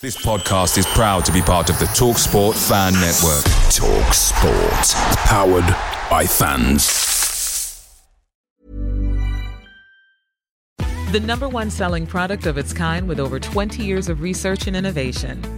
This podcast is proud to be part of the Talk Sport Fan Network. Talk Sport. Powered by fans. The number one selling product of its kind with over 20 years of research and innovation.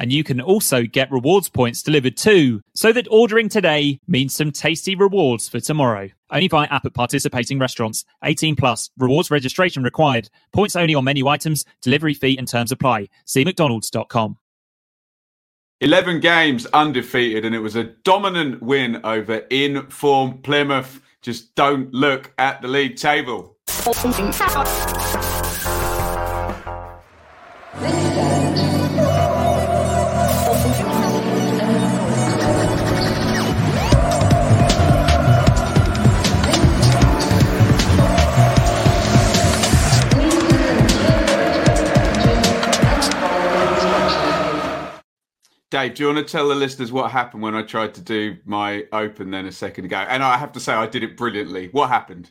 and you can also get rewards points delivered too, so that ordering today means some tasty rewards for tomorrow. Only via app at participating restaurants. 18 plus. Rewards registration required. Points only on menu items. Delivery fee and terms apply. See mcdonalds.com. 11 games undefeated, and it was a dominant win over in form Plymouth. Just don't look at the league table. Dave, do you want to tell the listeners what happened when I tried to do my open then a second ago? And I have to say, I did it brilliantly. What happened?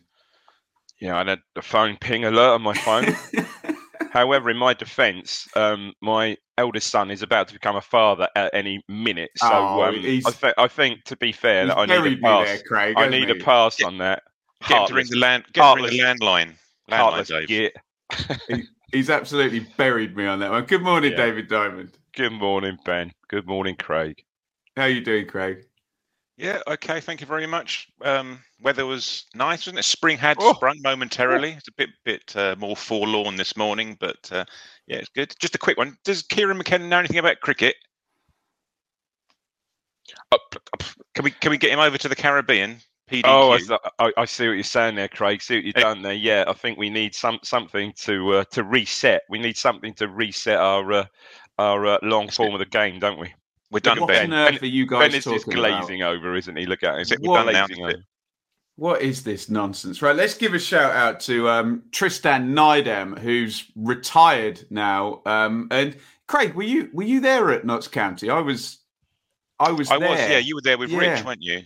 Yeah, I had the phone ping alert on my phone. However, in my defence, um, my eldest son is about to become a father at any minute. So Oh, um, I, th- I think, to be fair, that I need a pass. there, Craig, I hasn't need a he? pass on that. Get to ring the land. Get him to ring the landline. Landline, Heartless Dave. git. He- he's absolutely buried me on that one. Good morning, Yeah. David Diamond. Good morning, Ben. Good morning, Craig. How you doing, Craig? Yeah, okay, thank you very much. Um, weather was nice, wasn't it? Spring had Oh. sprung momentarily. It's a bit bit uh, more forlorn this morning, but uh, yeah, it's good. Just a quick one. Does Kieran McKenna know anything about cricket? Up, up, can we can we get him over to the Caribbean? PDQ. Oh, I, s- I- I see what you're saying there, Craig. See what you've done there. Yeah, I think we need some something to uh, to reset. We need something to reset our uh, our uh, long form of the game, don't we? We're done, What Ben. on earth are you guys Ben is just talking about? glazing over, isn't he? Look at him. Is it- we're What- Glazing over. What is this nonsense? Right, let's give a shout out to um, Tristan Nydam, who's retired now. Um, and Craig, were you were you there at Notts County? I was, I was. I there. was. Yeah, you were there with Rich, Yeah. weren't you?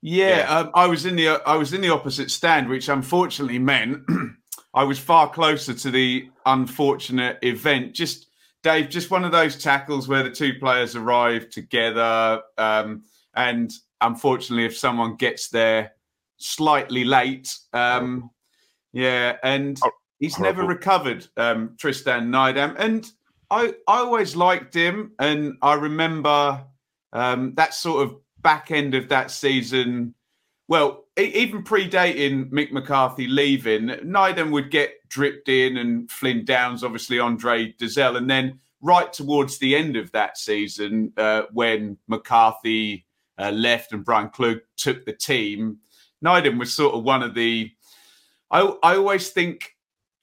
Yeah, Yeah. Um, I was in the I was in the opposite stand, which unfortunately meant I was far closer to the unfortunate event. Just Dave, just one of those tackles where the two players arrive together, um, and unfortunately, if someone gets there slightly late, um, yeah, and he's never recovered, um, Tristan Nydam, and I I always liked him, and I remember um, that sort of back end of that season. Well, even predating Mick McCarthy leaving, Nydam would get dripped in, and Flynn Downs, obviously Andre Dozzell, and then right towards the end of that season, uh, when McCarthy uh, left and Bryan Klug took the team, Nydam was sort of one of the. I I always think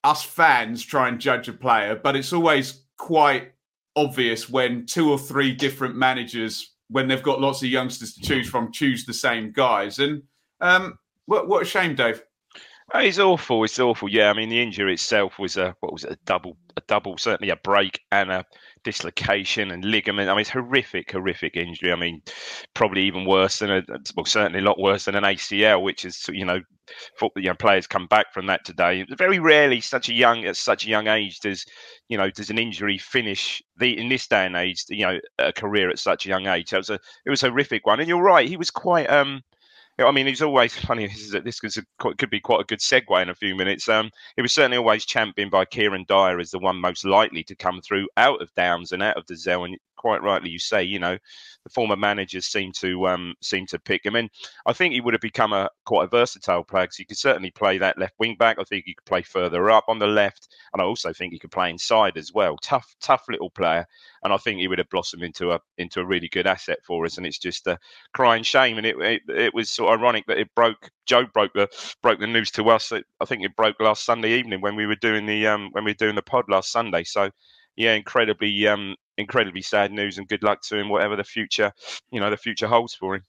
us fans try and judge a player, but it's always quite obvious when two or three different managers, when they've got lots of youngsters to choose from, choose the same guys. And um, what what a shame, Dave. Oh, It's awful. It's awful. Yeah, I mean the injury itself was a what was it, a double, a double, certainly a break and a dislocation and ligament. I mean, it's horrific, horrific injury. I mean, probably even worse than a well, certainly a lot worse than an ACL, which is you know, football, you know, players come back from that today. Very rarely, such a young at such a young age, does you know, does an injury finish the in this day and age, you know, a career at such a young age. So it was a it was a horrific one. And you're right, he was quite um I mean, he's always funny. This, is, this could, be quite a good segue in a few minutes. Um, he was certainly always championed by Kieran Dyer as the one most likely to come through out of Downs and out of the. And quite rightly, you say, you know, the former managers seem to um, seem to pick him. And I think he would have become a quite a versatile player because he could certainly play that left wing back. I think he could play further up on the left, and I also think he could play inside as well. Tough, tough little player, and I think he would have blossomed into a into a really good asset for us. And it's just a crying shame. And it it, it was sort of ironic that it broke. Joe broke the broke the news to us. I think it broke last Sunday evening when we were doing the um, when we were doing the pod last Sunday. So yeah, incredibly um, incredibly sad news, and good luck to him, whatever the future, you know, the future holds for him.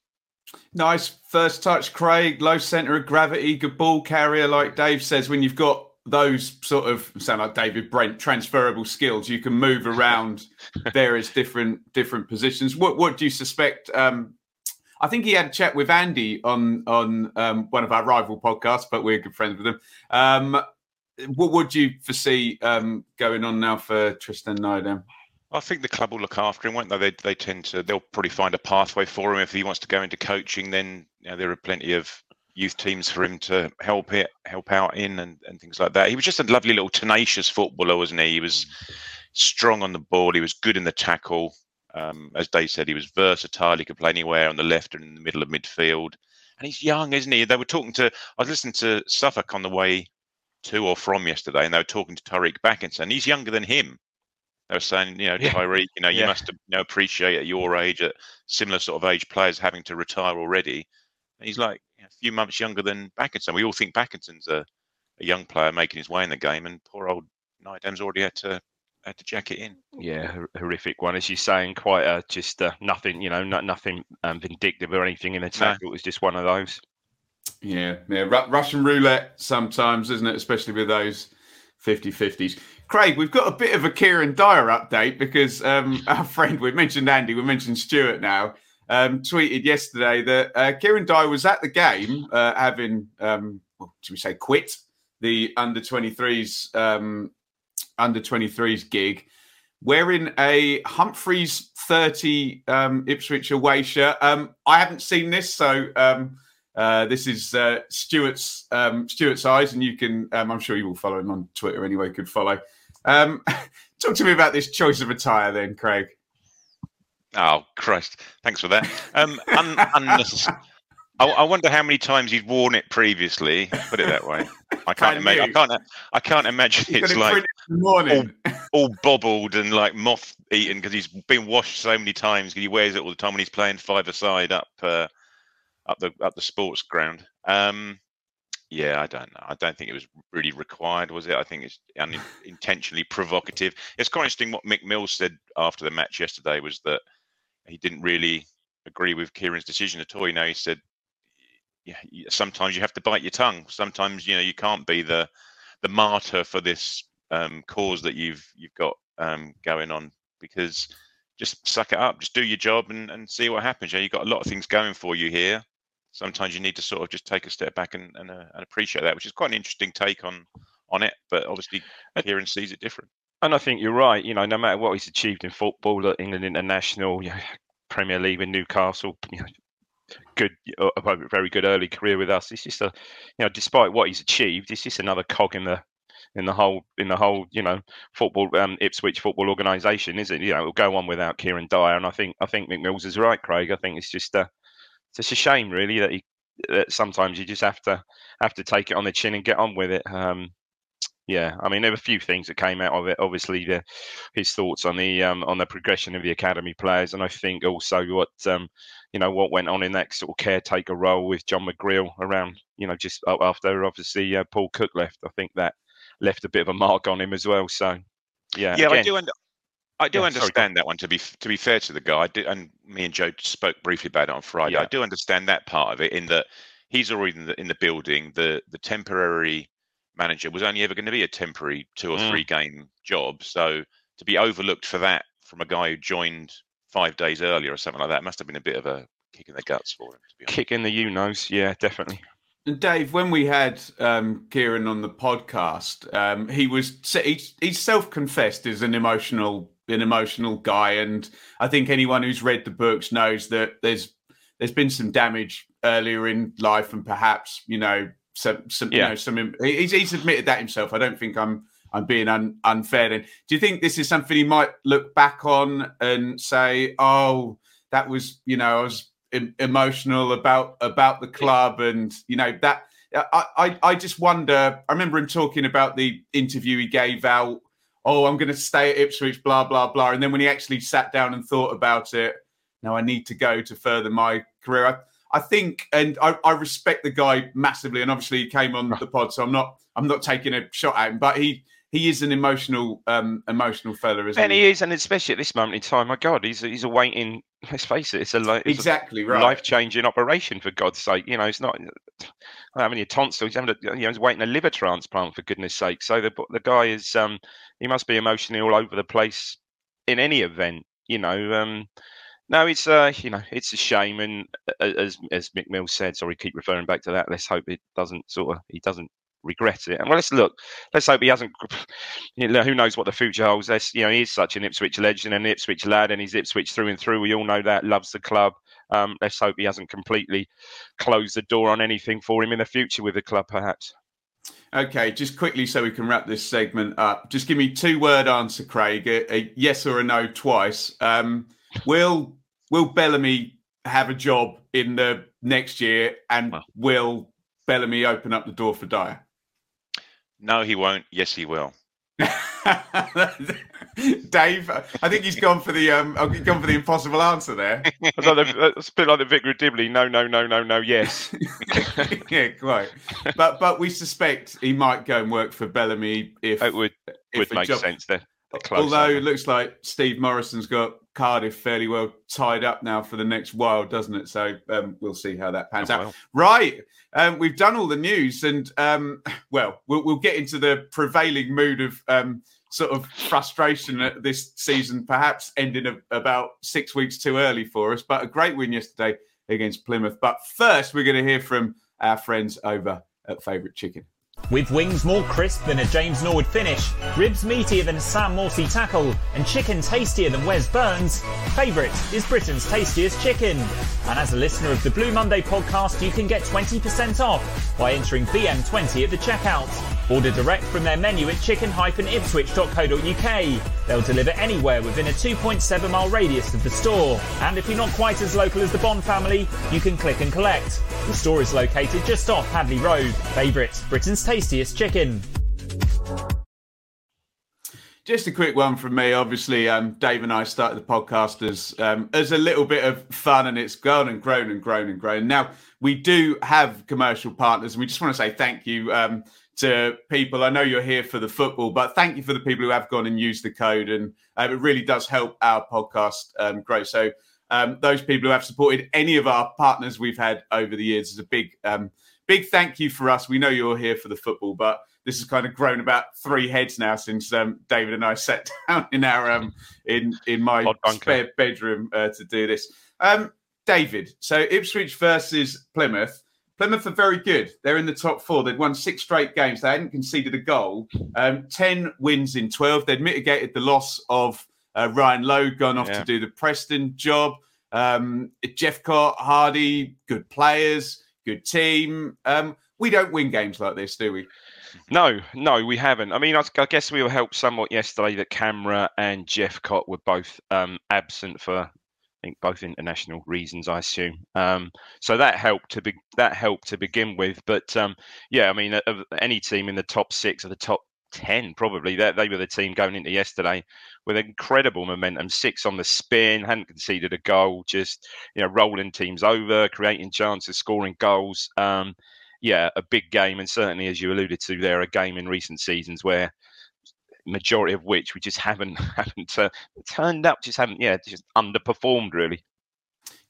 Nice first touch, Craig. Low centre of gravity, good ball carrier, like Dave says. When you've got those sort of sound like David Brent transferable skills, you can move around various different different positions. What what do you suspect? Um, I think he had a chat with Andy on on um, one of our rival podcasts, but we're good friends with him. Um, what would you foresee um, going on now for Tristan Nydam? I think the club will look after him, won't they? they? They tend to. They'll probably find a pathway for him if he wants to go into coaching. Then you know, there are plenty of youth teams for him to help it, help out in, and, and things like that. He was just a lovely little tenacious footballer, wasn't he? He was strong on the ball. He was good in the tackle. Um, as Dave said, he was versatile. He could play anywhere on the left and in the middle of midfield. And he's young, isn't he? They were talking to. I was listening to Suffolk on the way to or from yesterday, and they were talking to Tyreeq Bakinson. He's younger than him. They were saying, you know, yeah. Tyreeq, you know, you yeah. must you know, appreciate at your age, at similar sort of age players having to retire already. And he's like you know, a few months younger than Bakinson. We all think Bakinson's a, a young player making his way in the game, and poor old Nydam's already had to had to jack it in. Yeah, horrific one, as you're saying. Quite a just uh, nothing, you know, not, nothing um, vindictive or anything in attack. No. It was just one of those. Yeah, yeah, Russian roulette sometimes, isn't it? Especially with those 50-50s. Craig, we've got a bit of a Kieran Dyer update because um, our friend, we mentioned Andy, we mentioned Stuart now, um, tweeted yesterday that uh, Kieran Dyer was at the game, uh, having, um, well, should we say, quit the under 23s um, under 23s gig, wearing a Humphreys 30 um, Ipswich away shirt. Um, I haven't seen this, so um, uh, this is uh, Stuart's um, Stuart's eyes, and you can. Um, I'm sure you will follow him on Twitter anyway. Could follow. Um, talk to me about this choice of attire, then, Craig. Oh Christ! Thanks for that. Um, un- unnecessary. I, I, wonder how many times he's worn it previously. Put it that way. I can't imagine. I can't. I can't imagine it's like all, all bobbled and like moth eaten because he's been washed so many times. Because he wears it all the time when he's playing five aside up uh, up the up the sports ground. Um, yeah, I don't know. I don't think it was really required, was it? I think it's unintentionally provocative. It's quite interesting what Mick Mills said after the match yesterday was that he didn't really agree with Kieran's decision at all. You know, he said, yeah, sometimes you have to bite your tongue. Sometimes you know you can't be the the martyr for this um, cause that you've you've got um, going on because just suck it up, just do your job and, and see what happens. Yeah, you've got a lot of things going for you here. Sometimes you need to sort of just take a step back and and, uh, and appreciate that, which is quite an interesting take on on it. But obviously, Kieran sees it different. And I think you're right. You know, no matter what he's achieved in football, at England International, you know, Premier League in Newcastle, you know, good, a very good early career with us. It's just a, you know, despite what he's achieved, it's just another cog in the in the whole in the whole you know football um, Ipswich football organisation, is it? You know, it'll go on without Kieran Dyer, and I think I think Mick Mills is right, Craig. I think it's just a it's a shame, really, that he that sometimes you just have to have to take it on the chin and get on with it. Um, yeah, I mean there were a few things that came out of it. Obviously, the, his thoughts on the um, on the progression of the academy players, and I think also what um, you know what went on in that sort of caretaker role with John McGreal around you know just after obviously uh, Paul Cook left. I think that left a bit of a mark on him as well. So yeah, yeah, again, I do. Under, I do yeah, understand sorry. that one. To be to be fair to the guy, did, and me and Joe spoke briefly about it on Friday. Yeah. I do understand that part of it in that he's already in the, in the building. The the temporary manager was only ever going to be a temporary two or mm. three game job. So to be overlooked for that from a guy who joined five days earlier or something like that. Must have been a bit of a kick in the guts for him. To be honest. Kick in the you knows, yeah, definitely. And Dave, when we had um, Kieran on the podcast, um, he was he's, he's self-confessed as an emotional an emotional guy, and I think anyone who's read the books knows that there's there's been some damage earlier in life, and perhaps you know some some Yeah. you know some he's, he's admitted that himself. I don't think I'm I'm being un, unfair. Then, do you think this is something he might look back on and say, "Oh, that was you know I was em- emotional about about the club," and you know that I, I I just wonder. I remember him talking about the interview he gave out. Oh, I'm going to stay at Ipswich, blah blah blah. And then when he actually sat down and thought about it, now I need to go to further my career. I, I think, and I, I respect the guy massively, and obviously he came on ah. the pod, so I'm not I'm not taking a shot at him, but he he is an emotional um emotional fella, isn't And he? And he is, and especially at this moment in time, my God, he's he's awaiting. Let's face it, it's a it's Exactly a right. life-changing operation for God's sake. You know, it's not having a tonsil. He's having a, you know, he's waiting a liver transplant for goodness sake. So the the guy is um he must be emotionally all over the place in any event. You know, um no, it's uh you know it's a shame, and uh, as as Mick Mills said, sorry, keep referring back to that. Let's hope it doesn't sort of he doesn't regret it. And well, let's look. Let's hope he hasn't. You know, who knows what the future holds? Let's, you know, he is such an Ipswich legend and an Ipswich lad, and he's Ipswich through and through. We all know that. Loves the club. Um, let's hope he hasn't completely closed the door on anything for him in the future with the club, perhaps. Okay, just quickly so we can wrap this segment up. Just give me two word answer, Craig. A, a yes or a no twice. Um, will Will Bellamy have a job in the next year, and Well. will Bellamy open up the door for Dyer? No, he won't. Yes, he will. Dave, I think he's gone for the um, oh, gone for the impossible answer there. It's, like the, it's a bit like the Vicar of Dibley. No, no, no, no, no. Yes. yeah, quite. But but we suspect he might go and work for Bellamy if It would if would make job- sense. They're. Although it looks like Steve Morison's got Cardiff fairly well tied up now for the next while, doesn't it? So um, we'll see how that pans Oh, out. Right, um, we've done all the news, and um, well, well, we'll get into the prevailing mood of um, sort of frustration at this season, perhaps ending a, about six weeks too early for us. But a great win yesterday against Plymouth. But first, we're going to hear from our friends over at Favourite Chicken. With wings more crisp than a James Norwood finish, ribs meatier than a Sam Morsy tackle, and chicken tastier than Wes Burns, Favourite is Britain's tastiest chicken. And as a listener of the Blue Monday podcast, you can get 20% off by entering BM20 at the checkout. Order direct from their menu at chicken-ipswich.co.uk. They'll deliver anywhere within a 2.7 mile radius of the store. And if you're not quite as local as the Bond family, you can click and collect. The store is located just off Hadleigh Road. Favourite, Britain's tastiest chicken. Just a quick one from me. Obviously, um, Dave and I started the podcast as um, as a little bit of fun, and it's grown and grown and grown and grown. Now we do have commercial partners, and we just want to say thank you um, to people. I know you're here for the football, but thank you for the people who have gone and used the code, and uh, it really does help our podcast um, grow. So um, those people who have supported any of our partners we've had over the years is a big big thank you for us. We know you're here for the football, but this has kind of grown about three heads now since um, David and I sat down in our um, in in my spare bedroom uh, to do this. Um, David, so Ipswich versus Plymouth. Plymouth are very good. They're in the top four. They'd won six straight games. They hadn't conceded a goal. Um, Ten wins in twelve. They'd mitigated the loss of uh, Ryan Lowe, gone off Yeah. to do the Preston job. Um, Jephcott, Hardie, good players, good team. Um, we don't win games like this, do we? No, no, we haven't. I mean, I, I guess we were helped somewhat yesterday that Camará and Jephcott were both um, absent for, I think, both international reasons. I assume. Um, so that helped to be that helped to begin with. But um, yeah, I mean, of any team in the top six or the top ten, probably they, they were the team going into yesterday with incredible momentum. Six on the spin, hadn't conceded a goal, just you know rolling teams over, creating chances, scoring goals. Um, yeah, a big game, and certainly as you alluded to, there a game in recent seasons where majority of which we just haven't haven't uh, turned up, just haven't yeah, just underperformed really.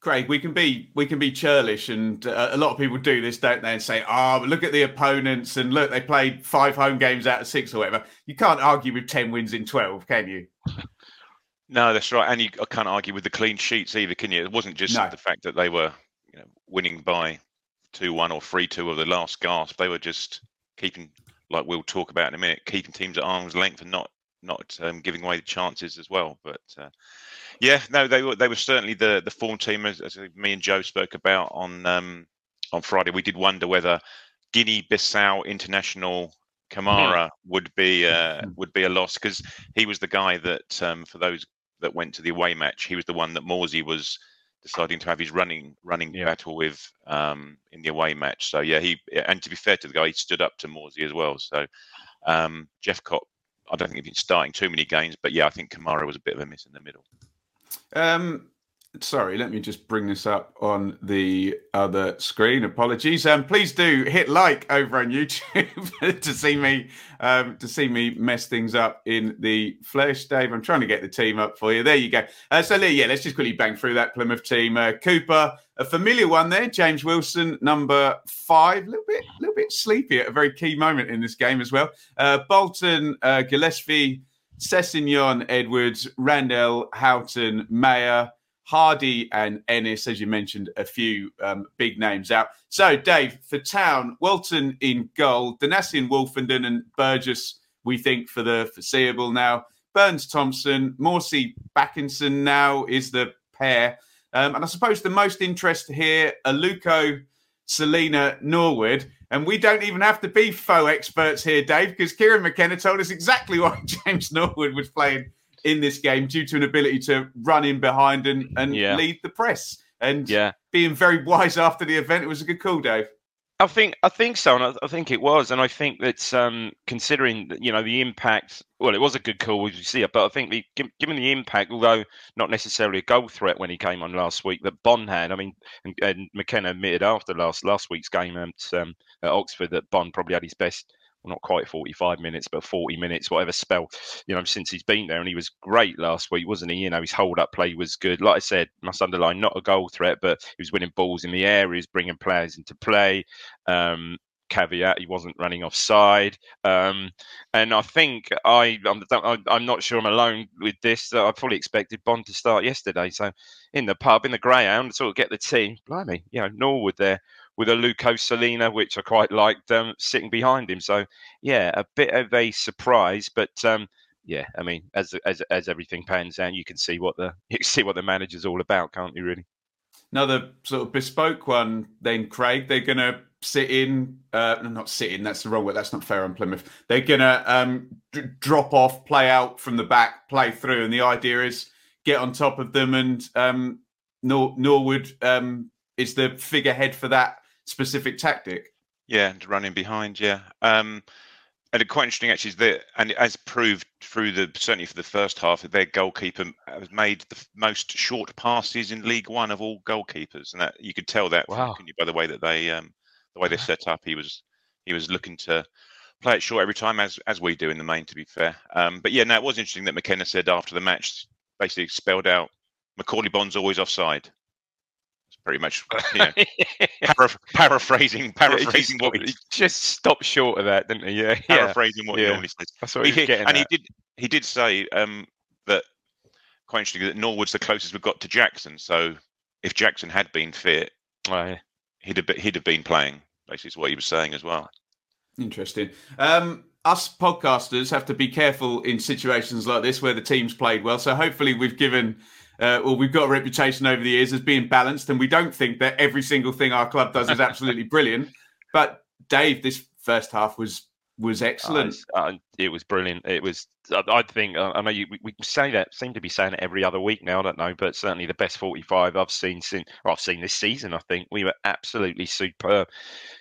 Craig, we can be we can be churlish, and uh, a lot of people do this, don't they? And say, "Oh, look at the opponents, and look, they played five home games out of six or whatever." You can't argue with ten wins in twelve, can you? No, that's right. And you I can't argue with the clean sheets either, can you? It wasn't just No. the fact that they were you know, winning by 2 1 or 3 2 of the last gasp. They were just keeping, like we'll talk about in a minute, keeping teams at arm's length and not not um, giving away the chances as well. But uh, yeah, no, they were they were certainly the the form team as, as me and Joe spoke about on um, on Friday. We did wonder whether Guinea-Bissau international Camará would be uh, would be a loss because he was the guy that um, for those that went to the away match, he was the one that Morsy was deciding to have his running running Yeah. battle with um, in the away match. So yeah, he and to be fair to the guy, he stood up to Morsy as well. So um, Jephcott, I don't think he's been starting too many games, but yeah, I think Camará was a bit of a miss in the middle. Um, sorry, let me just bring this up on the other screen. Apologies. Um, please do hit like over on YouTube to see me um, to see me mess things up in the flesh, Dave. I'm trying to get the team up for you. There you go. Uh, so yeah, let's just quickly bang through that Plymouth team. Uh, Cooper, a familiar one there. James Wilson, number five, a little bit, a little bit sleepy at a very key moment in this game as well. Uh, Bolton, uh, Gillesphey. Sessignon, Edwards, Randell, Houghton, Mayor, Hardie, and Ennis, as you mentioned, a few um, big names out. So, Dave, for Town, Walton in goal, Donacien Woolfenden, and Burgess, we think, for the foreseeable now. Burns Thompson, Morsy Bakinson now is the pair. Um, and I suppose the most interest here, Aluko, Celina, Norwood. And we don't even have to be faux experts here, Dave, because Kieran McKenna told us exactly why James Norwood was playing in this game due to an ability to run in behind and, and Yeah. lead the press. And Yeah. being very wise after the event, it was a good call, Dave. I think I think so, and I, I think it was, and I think that um, considering you know the impact, well, it was a good call as you see it, but I think the, given the impact, although not necessarily a goal threat when he came on last week, that Bond had. I mean, and, and McKenna admitted after last last week's game at, um, at Oxford that Bond probably had his best, well, not quite 45 minutes, but 40 minutes, whatever spell, you know, since he's been there, and he was great last week, wasn't he? You know, his hold up play was good. Like I said, must underline, not a goal threat, but he was winning balls in the air, he was bringing players into play. Um, caveat he wasn't running offside um and i think i I'm, I'm not sure i'm alone with this i fully expected bond to start yesterday so in the pub in the greyhound sort of get the team blimey you know norwood there with Aluko Celina, which i quite liked um sitting behind him so yeah a bit of a surprise but um yeah i mean as as as everything pans out you can see what the you can see what the manager's all about can't you really Another sort of bespoke one, then, Craig. They're going to sit in, uh, not sit in, that's the wrong word. That's not fair on Plymouth. They're going to um, d- drop off, play out from the back, play through. And the idea is get on top of them. And um, Nor- Norwood um, is the figurehead for that specific tactic. Yeah, and running behind, yeah. Um, and quite interesting actually is that, and as proved through the certainly for the first half, their goalkeeper has made the most short passes in League One of all goalkeepers, and that you could tell that, from- Wow. couldn't you, by the way that they, um, the way they set up. He was he was looking to play it short every time, as as we do in the main. To be fair, um, but yeah, no, it was interesting that McKenna said after the match, basically spelled out Macauley Bond's always offside. Pretty much you know, paraph- paraphrasing paraphrasing what he, just stopped short of that didn't he yeah yeah paraphrasing what he yeah. normally says. that's what He- he and at. he did he did say um, that quite interestingly that Norwood's the closest we've got to Jackson. So if Jackson had been fit, Oh, yeah. he'd have been, he'd have been playing. Basically, is what he was saying as well. Interesting. Um, us podcasters have to be careful in situations like this where the team's played well. So hopefully we've given, uh, or we've got a reputation over the years as being balanced, and we don't think that every single thing our club does is absolutely brilliant. But Dave, this first half was was excellent. uh, it was brilliant. It was. I, think. I know you, we, say that. Seem to be saying it every other week now. I don't know, but certainly the best forty-five I've seen since. I've seen this season. I think we were absolutely superb.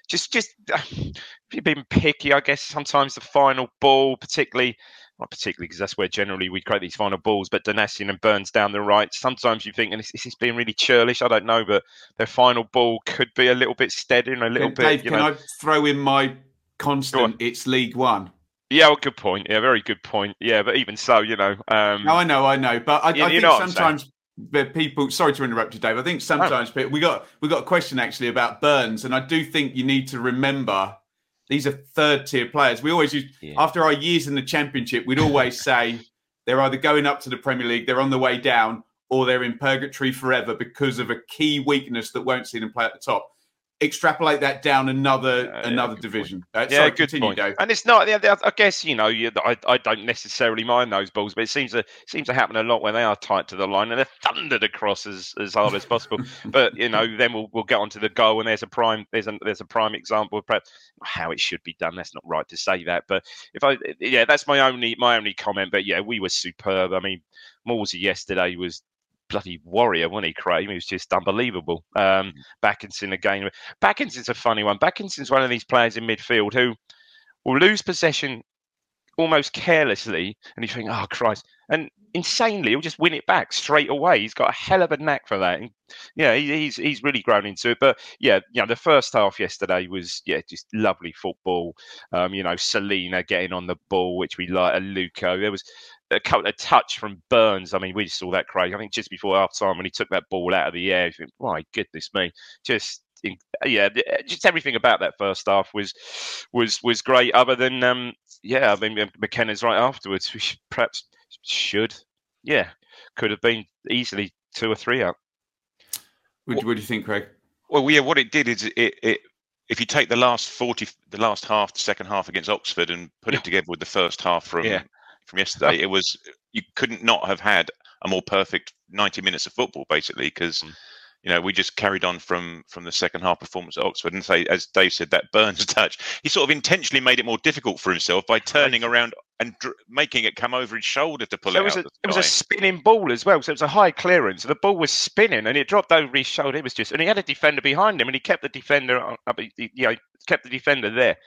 Just, just you've been picky. I guess sometimes the final ball, particularly. Not particularly because that's where generally we create these final balls, but Donacien and Burns down the right. Sometimes you think, and this, is being really churlish. I don't know, but their final ball could be a little bit steady and a little Can- bit. Dave, can know, I throw in my constant? It's League One. Yeah, well, good point. Yeah, very good point. Yeah, but even so, you know, um, No, I know, I know, but I, You- I think know what I'm saying. sometimes the people. Sorry to interrupt you, Dave. I think sometimes people, we got we got a question actually about Burns, and I do think you need to remember these are third tier players. We always use Yeah. after our years in the championship, we'd always say they're either going up to the Premier League, they're on the way down, or they're in purgatory forever because of a key weakness that won't see them play at the top extrapolate that down another uh, another yeah, division. Uh, yeah, sorry, good point. Dave. And it's not. I guess you know, you, I, I don't necessarily mind those balls, but it seems to seems to happen a lot when they are tight to the line and they're thundered across as, as hard as possible. but you know, then we'll we'll get onto the goal, and there's a prime there's a there's a prime example of perhaps how it should be done. That's not right to say that, but if I yeah, that's my only my only comment. But yeah, we were superb. I mean. Morsy yesterday was bloody warrior, wasn't he, Craig? He was just unbelievable. Um, mm. Bakinson again. Bakinson's a funny one. Bakinson's one of these players in midfield who will lose possession almost carelessly, and you think, oh Christ, and insanely, he'll just win it back straight away. He's got a hell of a knack for that. And, yeah, he, he's he's really grown into it. But yeah, you know, the first half yesterday was yeah, just lovely football. Um, you know, Celina getting on the ball, which we like. Aluko, there was a couple of touch from Burns. I mean, we saw that, Craig. I think just before half time when he took that ball out of the air, you think, my goodness me, just yeah, just everything about that first half was was was great. Other than um, yeah, I mean McKenna's right afterwards. We should, perhaps should yeah could have been easily two or three up. What, what do you think, Craig? Well, yeah, what it did is it, it if you take the last forty, the last half, the second half against Oxford, and put it together with the first half from yeah from yesterday. It was you couldn't not have had a more perfect 90 minutes of football basically because mm. you know we just carried on from from the second half performance at Oxford and say as Dave said that Burns touch he sort of intentionally made it more difficult for himself by turning around and dr- making it come over his shoulder to pull so it, it was out. A, it was a spinning ball as well, so it was a high clearance. The ball was spinning and it dropped over his shoulder. It was just, and he had a defender behind him, and he kept the defender, up, you know, kept the defender there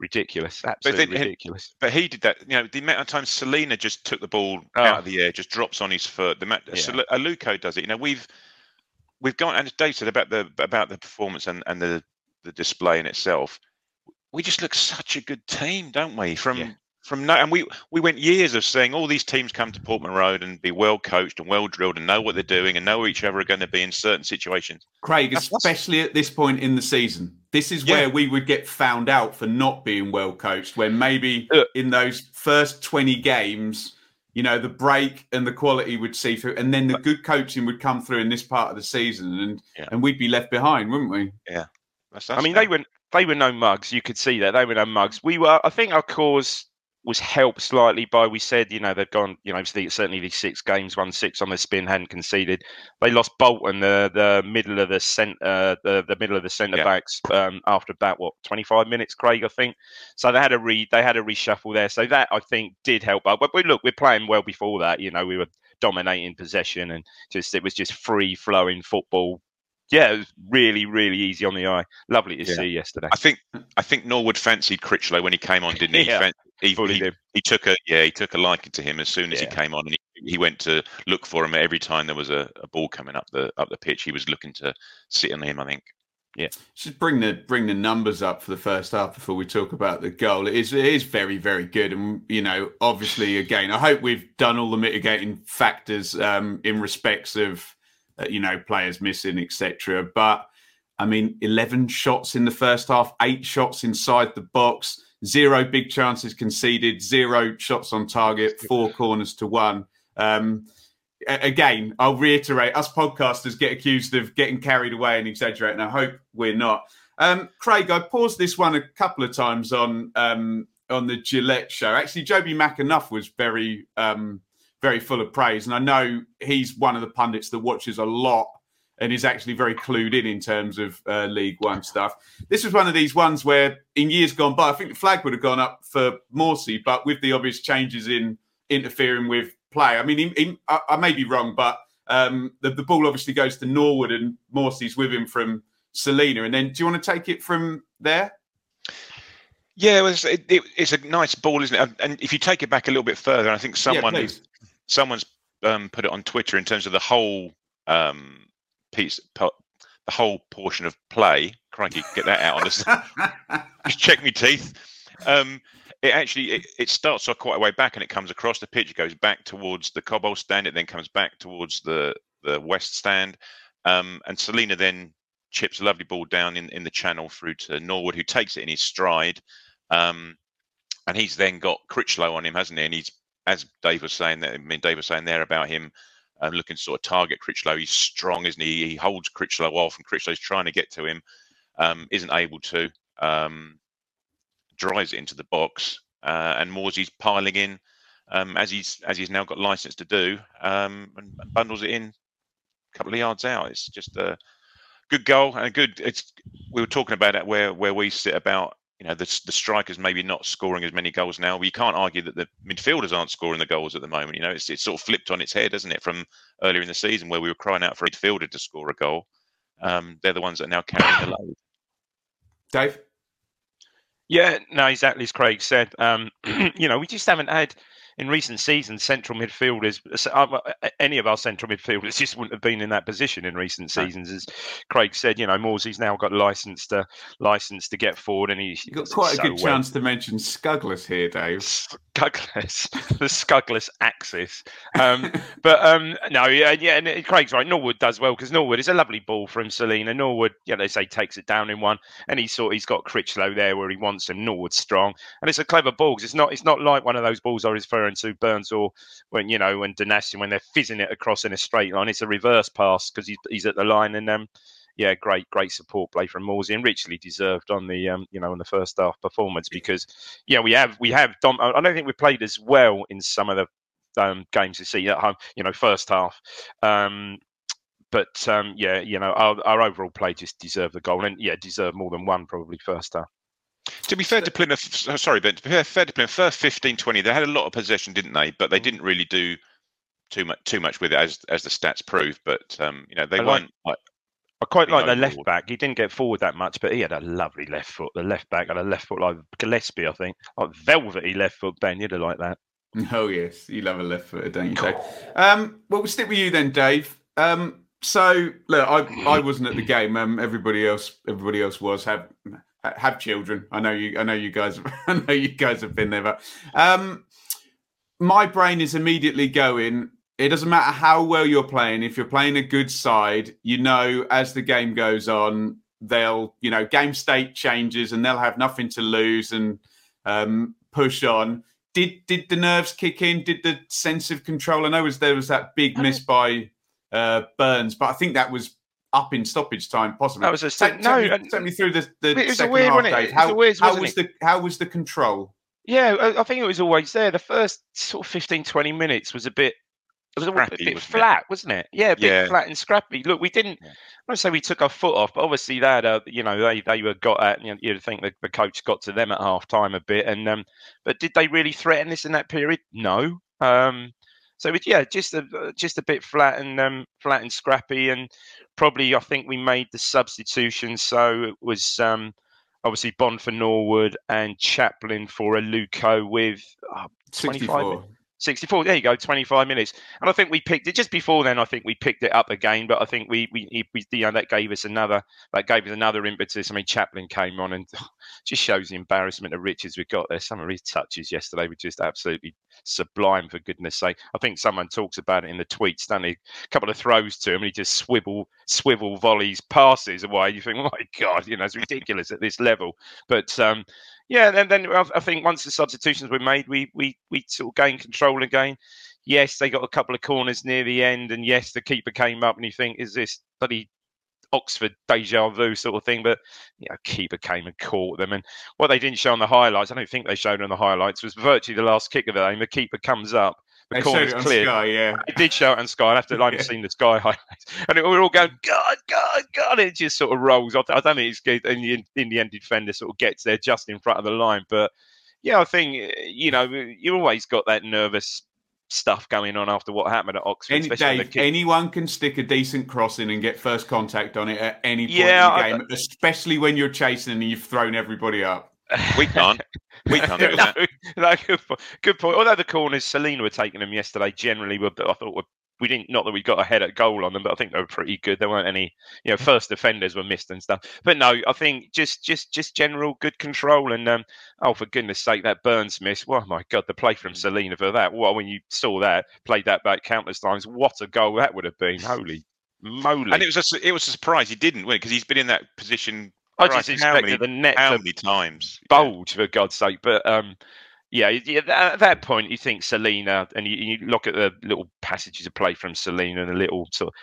ridiculous, absolutely but then, ridiculous. But he did that. You know, the amount of times Celina just took the ball oh. out of the air, just drops on his foot. The yeah. so Aluko does it. You know, we've we've gone and Dave said about the about the performance and and the the display in itself. We just look such a good team, don't we? From yeah from no, and we we went years of saying all these teams come to Portman Road and be well coached and well drilled and know what they're doing and know where each other are going to be in certain situations. Craig, that's, especially at this point in the season, this is yeah. where we would get found out for not being well coached. When maybe in those first twenty games, you know, the break and the quality would see through, and then the good coaching would come through in this part of the season, and yeah. and we'd be left behind, wouldn't we? Yeah, that's, that's I mean, they were they were no mugs. You could see that they were no mugs. We were. I think our cause was helped slightly by we said you know they've gone you know certainly these six games won six on the spin hadn't conceded they lost Bolton the the middle of the centre uh, the, the middle of the centre yeah. backs um, after about what 25 minutes Craig I think so they had a read they had a reshuffle there so that I think did help but, but look we're playing well before that you know we were dominating possession and just it was just free flowing football yeah, it was really, really easy on the eye. Lovely to yeah. see yesterday. I think I think Norwood fancied Critchlow when he came on, didn't he? yeah, he, he, he, took a yeah, he took a liking to him as soon as yeah. he came on, and he, he went to look for him every time there was a, a ball coming up the up the pitch. He was looking to sit on him. I think. Yeah, just bring the bring the numbers up for the first half before we talk about the goal. It is it is very very good, and you know, obviously, again, I hope we've done all the mitigating factors um, in respects of uh, you know, players missing, etc. But I mean, 11 shots in the first half, eight shots inside the box, zero big chances conceded, zero shots on target, four corners to one. Um, again, I'll reiterate: us podcasters get accused of getting carried away and exaggerating. I hope we're not. Um, Craig, I paused this one a couple of times on um, on the Gillette show. Actually, Joby McAnuff was very um, very full of praise. And I know he's one of the pundits that watches a lot and is actually very clued in in terms of uh, League One stuff. This was one of these ones where, in years gone by, I think the flag would have gone up for Morsy, but with the obvious changes in interfering with play, I mean, he, he, I, I, may be wrong, but um, the, the, ball obviously goes to Norwood and Morsy's with him from Celina. And then, do you want to take it from there? Yeah, it was, it, it, it's a nice ball, isn't it? And if you take it back a little bit further, I think someone yeah, someone's um, put it on Twitter in terms of the whole um, piece, the whole portion of play. Crikey, get that out on us. Just check me teeth. Um, it actually it, it, starts off quite a way back and it comes across the pitch. It goes back towards the Cobbold stand. It then comes back towards the the west stand. Um, and Celina then chips a lovely ball down in, in the channel through to Norwood, who takes it in his stride. Um, and he's then got Critchlow on him, hasn't he? And he's as Dave was saying, that I mean, Dave was saying there about him um, looking to sort of target Critchlow. He's strong, isn't he? He holds Critchlow off, and Critchlow's trying to get to him, um, isn't able to. Um, drives it into the box, uh, and Morsy's piling in um, as he's as he's now got license to do, um, and bundles it in a couple of yards out. It's just a good goal and a good. It's we were talking about it where where we sit about you know the the strikers maybe not scoring as many goals now. We can't argue that the midfielders aren't scoring the goals at the moment. You know, it's it's sort of flipped on its head, isn't it? From earlier in the season where we were crying out for a midfielder to score a goal, um, they're the ones that are now carrying the load. Dave. Yeah, no, exactly as Craig said. Um, you know, we just haven't had in recent seasons, central midfielders, uh, any of our central midfielders just wouldn't have been in that position in recent seasons. As Craig said, you know, Morsy's now got license to license to get forward, and he's got quite so a good well. chance to mention Scuggless here, Dave. Scuggless, the Scuggless axis. Um, but um, no, yeah, yeah, and Craig's right. Norwood does well because Norwood is a lovely ball from Celina. Norwood, yeah, they say takes it down in one, and he's sort he's got Critchlow there where he wants him. Norwood's strong, and it's a clever ball because it's not it's not like one of those balls I was referring to Burns or when you know when Donacien when they're fizzing it across in a straight line. It's a reverse pass because he's, he's at the line and um yeah, great, great support play from Morsy and richly deserved on the um, you know on the first half performance because yeah we have we have Dom. I don't think we played as well in some of the um, games you see at home. You know, first half. Um, but um, yeah, you know, our, our overall play just deserved the goal, and yeah, deserved more than one probably first half. To be fair to Plymouth, sorry, but to be fair to Plymouth, first 15, 20, they had a lot of possession, didn't they? But they mm. didn't really do too much too much with it, as as the stats prove. But um, you know, they I weren't. Like, I quite like the left back. He didn't get forward that much, but he had a lovely left foot. The left back had a left foot like Gillespie, I think, like velvety left foot. Ben, you'd have liked that. Oh yes, you love a left footer, don't you, Dave? Um, well, we'll stick with you then, Dave. Um, so look, I I wasn't at the game. Um, everybody else, everybody else was. Have have children. I know you. I know you guys. I know you guys have been there. But um, my brain is immediately going. It doesn't matter how well you're playing. If you're playing a good side, you know as the game goes on, they'll you know game state changes and they'll have nothing to lose and um, push on. Did did the nerves kick in? Did the sense of control? I know was there was that big miss by uh, Burns, but I think that was up in stoppage time, possibly. That was a take, no. Take me, take me through the, the it was second weird, half, Dave. How, weird, how was it? the how was the control? Yeah, I think it was always there. The first sort of 15, 20 minutes was a bit it was scrappy, a bit wasn't flat, it? wasn't it? Yeah, a bit yeah. flat and scrappy. Look, we didn't. Yeah. I don't say we took our foot off, but obviously that, uh, you know, they they were got at. You know, you'd think the, the coach got to them at half time a bit, and um, but did they really threaten this in that period? No. Um, so yeah, just a uh, just a bit flat and um, flat and scrappy, and probably I think we made the substitution. So it was um, obviously Bond for Norwood and Chaplin for Aluko with oh, 25 64. There you go, 25 minutes. And I think we picked it just before then. I think we picked it up again, but I think we we, we you know that gave us another that gave us another impetus. I mean, Chaplin came on and just shows the embarrassment of riches we've got there. Some of his touches yesterday were just absolutely sublime, for goodness sake. I think someone talks about it in the tweets, don't they? A couple of throws to him, and he just swivel swivel volleys passes away. You think, oh my God, you know, it's ridiculous at this level. But um, yeah, then then I think once the substitutions were made, we we we sort of gained control again. Yes, they got a couple of corners near the end, and yes, the keeper came up, and you think, is this bloody Oxford deja vu sort of thing? But you know, keeper came and caught them, and what they didn't show on the highlights, I don't think they showed on the highlights, was virtually the last kick of the game. The keeper comes up, the they corner's clear. Sky, yeah, it did show it on Sky. I have to, I've yeah. seen the Sky highlights, and it, we're all going, God, God, God! It just sort of rolls. I, I don't think it's good. In the, in the end, defender sort of gets there just in front of the line, but yeah, I think you know you always got that nervous stuff going on after what happened at Oxford. Any, Dave, anyone can stick a decent cross in and get first contact on it at any point yeah, in the game, I, especially when you're chasing and you've thrown everybody up. We can't. We can't do that. no, good, point. good point. Although the corners, Celina were taking them yesterday. Generally, were I thought were we didn't not that we got ahead at goal on them, but I think they were pretty good. There weren't any, you know, first defenders were missed and stuff. But no, I think just just just general good control and um, oh for goodness sake that Burns miss. Well, my God, the play from Celina for that. Well, when you saw that, played that back countless times. What a goal that would have been! Holy moly! And it was a, it was a surprise he didn't win because he's been in that position I just expected many, the net how many times bulge for God's sake. But um, yeah, yeah, at that point, you think Celina, and you, you, look at the little passages of play from Celina and the little sort of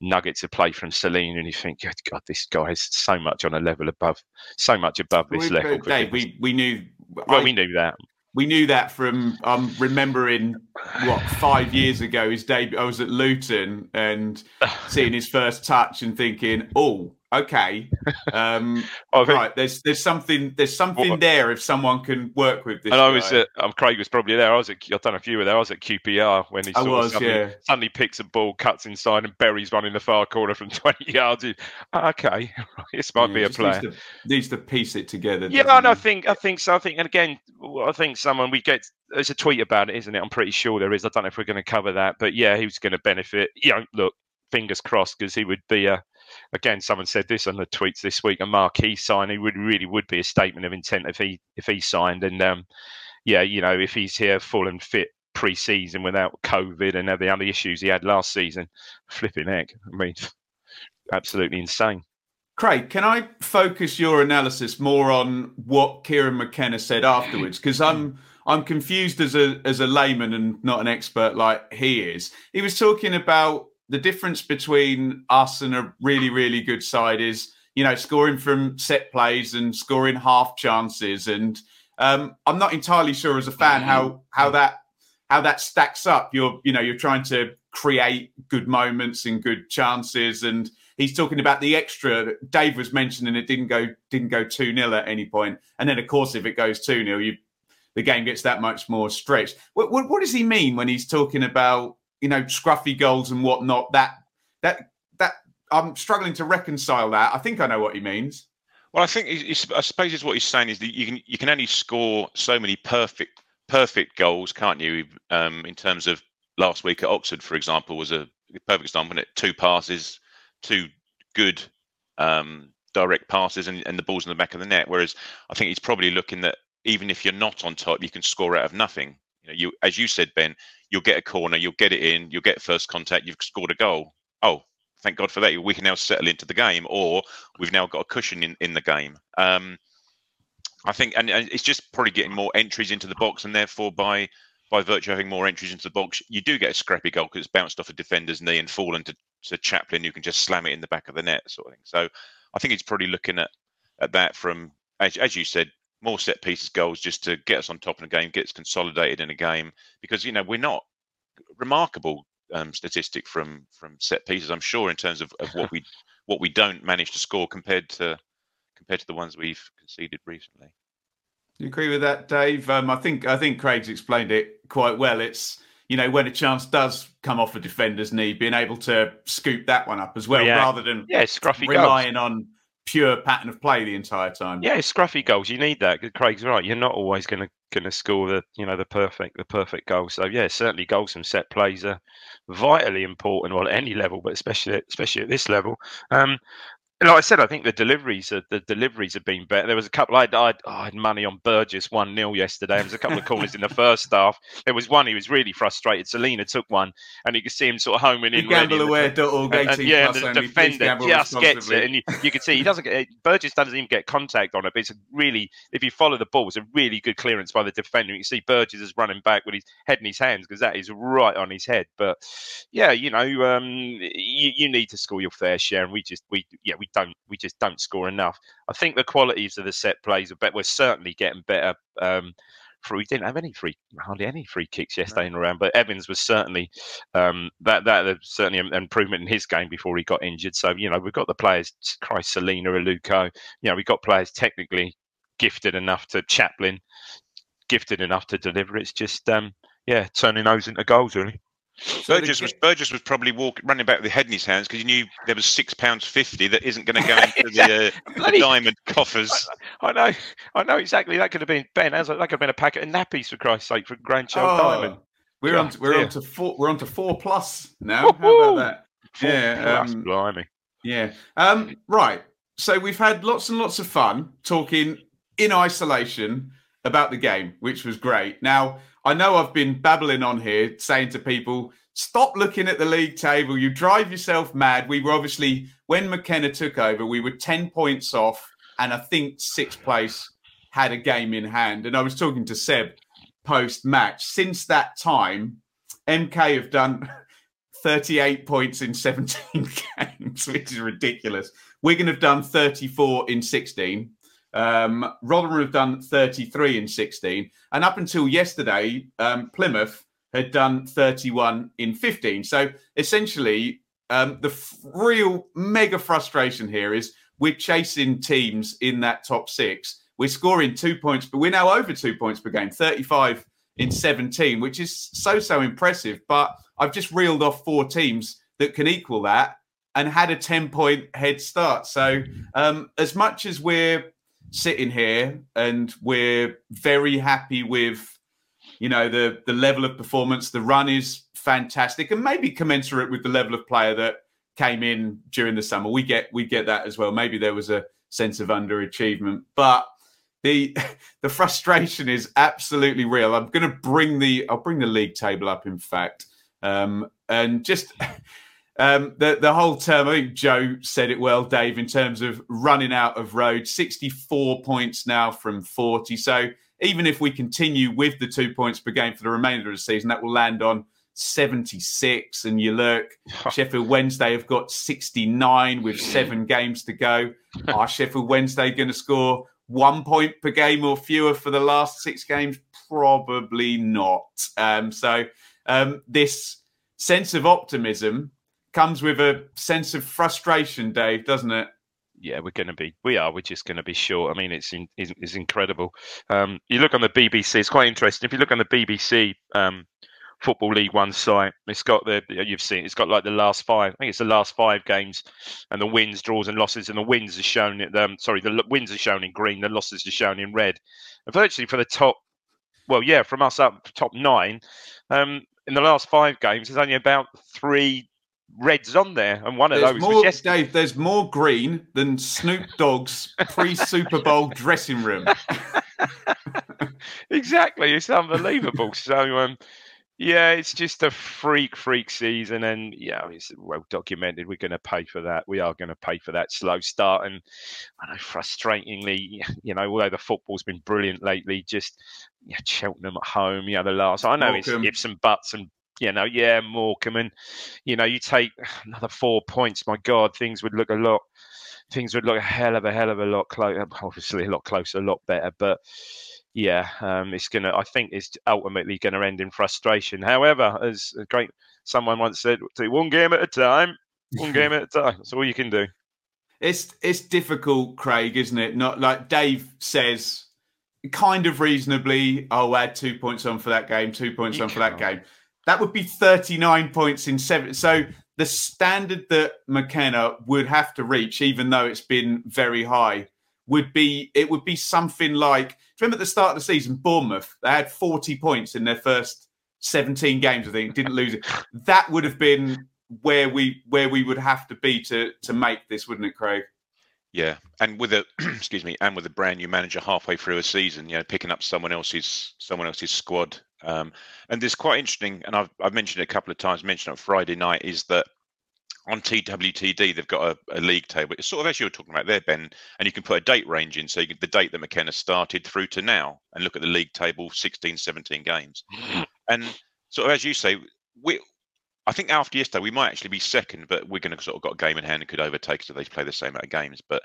nuggets of play from Celina, and you think, God, this guy is so much on a level above, so much above this we, level. Dave, we, we knew. Well, I, we knew that. We knew that from um, remembering what five years ago his debut. I was at Luton and seeing his first touch and thinking, "Oh, okay, um, oh, right. There's there's something there's something what, there if someone can work with this. And I was at, um, Craig was probably there. I was at I don't know if you were there. I was at QPR when he I was, suddenly, yeah. suddenly picks a ball, cuts inside, and buries one in the far corner from 20 yards. In. Okay, this might yeah, be a player. Needs to, needs to, piece it together. Yeah, and I think I think so. I think, and again, I think someone we get there's a tweet about it, isn't it? I'm pretty sure there is. I don't know if we're going to cover that, but yeah, he was going to benefit. You know, look, fingers crossed because he would be a again, someone said this on the tweets this week. A marquee signing would really would be a statement of intent if he if he signed. And um, yeah, you know, if he's here full and fit pre-season without COVID and the other issues he had last season, flipping heck. I mean, absolutely insane. Craig, can I focus your analysis more on what Kieran McKenna said afterwards? Because I'm I'm confused as a as a layman and not an expert like he is. He was talking about the difference between us and a really, really good side is, you know, scoring from set plays and scoring half chances. And um, I'm not entirely sure as a fan how how that how that stacks up. You're, you know, you're trying to create good moments and good chances. And he's talking about the extra. Dave was mentioning it didn't go didn't go two 0 at any point. And then of course, if it goes two 0 you the game gets that much more stretched. What, what, what does he mean when he's talking about you know, scruffy goals and whatnot. That that that I'm struggling to reconcile that. I think I know what he means. Well, I think he's, I suppose is what he's saying is that you can you can only score so many perfect perfect goals, can't you? Um, in terms of last week at Oxford, for example, was a perfect example. It two passes, two good um, direct passes, and, and the balls in the back of the net. Whereas I think he's probably looking that even if you're not on top, you can score out of nothing. You know, you as you said, Ben, you'll get a corner, you'll get it in, you'll get first contact, you've scored a goal. Oh, thank God for that. We can now settle into the game, or we've now got a cushion in, in the game. Um, I think, and, and, it's just probably getting more entries into the box, and therefore by by virtue of having more entries into the box, you do get a scrappy goal because it's bounced off a defender's knee and fallen to, to Chaplin, who can just slam it in the back of the net, sort of thing. So I think it's probably looking at at that from as, as you said, more set pieces goals just to get us on top in a game, gets consolidated in a game. Because you know we're not remarkable um, statistic from from set pieces. I'm sure in terms of, of what we what we don't manage to score compared to compared to the ones we've conceded recently. Do you agree with that, Dave? Um, I think I think Craig's explained it quite well. It's you know when a chance does come off a defender's knee, being able to scoop that one up as well, yeah. rather than yeah, scruffy relying goals. on pure pattern of play the entire time. Yeah, scruffy goals. You need that. Craig's right. You're not always going to going to score the you know the perfect the perfect goal. So yeah, certainly goals from set plays are vitally important. Well, at any level, but especially especially at this level. Um, like I said, I think the deliveries are, the deliveries have been better. There was a couple. I had, I had money on Burgess one 0 yesterday. There was a couple of corners in the first half. There was one he was really frustrated. Celina took one, and you could see him sort of homing in. Gambleaware.org, and, and, yeah, and the defender just gets it, and you, you can see he doesn't get Burgess doesn't even get contact on it. But it's really, if you follow the ball, it's a really good clearance by the defender. You can see Burgess is running back with his head in his hands because that is right on his head. But yeah, you know, um, you, you need to score your fair share, and we just we yeah we we don't we just don't score enough. I think the qualities of the set plays are better. We're certainly getting better. Um, for, we didn't have any free, hardly any free kicks yesterday in around, but Evans was certainly um, that that certainly an improvement in his game before he got injured. So you know we've got the players, Christ, Celina, Aluko. You know we've got players technically gifted enough to Chaplin, gifted enough to deliver. It's just um, yeah, turning those into goals really. Burgess was Burgess was probably walking running back with the head in his hands because he knew there was six pounds fifty that isn't going to go into the, uh, the, diamond coffers. I, I, know, I know exactly. That could have been Ben. That could have been a packet of nappies for Christ's sake for grandchild oh, diamond. We're God, on. To, we're dear. on to four. We're on to four plus now. How about that? Four yeah, plus, um, blimey. Yeah. Um, right. So we've had lots and lots of fun talking in isolation about the game, which was great. Now I know I've been babbling on here saying to people, stop looking at the league table. You drive yourself mad. We were obviously, when McKenna took over, we were 10 points off, and I think sixth place had a game in hand. And I was talking to Seb post match. Since that time, MK have done 38 points in 17 games, which is ridiculous. Wigan have done 34 in 16. Um, Rotherham have done 33 in 16. And up until yesterday, um, Plymouth had done 31 in 15. So essentially, um, the f- real mega frustration here is we're chasing teams in that top six. We're scoring two points, but we're now over two points per game, 35 in 17, which is so, so impressive. But I've just reeled off four teams that can equal that and had a 10 point head start. So, um, as much as we're sitting here and we're very happy with you know the the level of performance. The run is fantastic and maybe commensurate with the level of player that came in during the summer. We get we get that as well. Maybe there was a sense of underachievement but the the frustration is absolutely real. I'm going to bring the i'll bring the league table up in fact um, and just um, the the whole term. I think Joe said it well, Dave, in terms of running out of road. Sixty four points now from forty. So even if we continue with the two points per game for the remainder of the season, that will land on 76. And you look, Sheffield Wednesday have got 69 with seven games to go. Are Sheffield Wednesday going to score one point per game or fewer for the last six games? Probably not. Um, so um, this sense of optimism comes with a sense of frustration, Dave, doesn't it? yeah, we're going to be, we are, we're just going to be short. I mean, it's in, it's, it's incredible. Um, you look on the BBC, it's quite interesting. If you look on the BBC um, Football League One site, it's got the, you've seen, it's got like the last five, I think it's the last five games and the wins, draws, and losses. And the wins are shown, um, sorry, the wins are shown in green, the losses are shown in red. And virtually for the top, well, yeah, from us up top nine, um, in the last five games, there's only about three reds on there, and one of there's those more, was yesterday. Dave, there's more green than Snoop Dogg's pre-Super Bowl dressing room. exactly, it's unbelievable. so, um, yeah, it's just a freak, freak season, and yeah, it's well documented. We're going to pay for that. We are going to pay for that slow start, and I know frustratingly, you know, although the football's been brilliant lately, just yeah, Cheltenham at home, you know, the last. I know Morecambe. it's ifs and buts and you know, yeah, Morecambe, and you know, you take another four points. My God, things would look a lot, things would look a hell of a hell of a lot closer. Obviously, a lot closer, a lot better. But yeah, um, it's gonna. I think it's ultimately going to end in frustration. However, as a great someone once said, "Take one game at a time. One game at a time. That's all you can do." It's it's difficult, Craig, isn't it? Not like Dave says, kind of reasonably. I'll add two points on for that game, two points You on for that game. That would be 39 points in seven. So the standard that McKenna would have to reach, even though it's been very high, would be it would be something like remember at the start of the season, Bournemouth, they had 40 points in their first 17 games, I think, didn't lose it. That would have been where we where we would have to be to to make this, wouldn't it, Craig? Yeah, and with a excuse me, and with a brand new manager halfway through a season, you know, picking up someone else's someone else's squad, um, and it's quite interesting. And I've I've mentioned it a couple of times. Mentioned on Friday night is that on TWTD they've got a, a league table. It's sort of as you were talking about there, Ben, and you can put a date range in, so you can, the date that McKenna started through to now, and look at the league table, 16, 17 games, and sort of as you say, we. I think after yesterday we might actually be second, but we're going to sort of got a game in hand and could overtake us if they play the same amount of games. But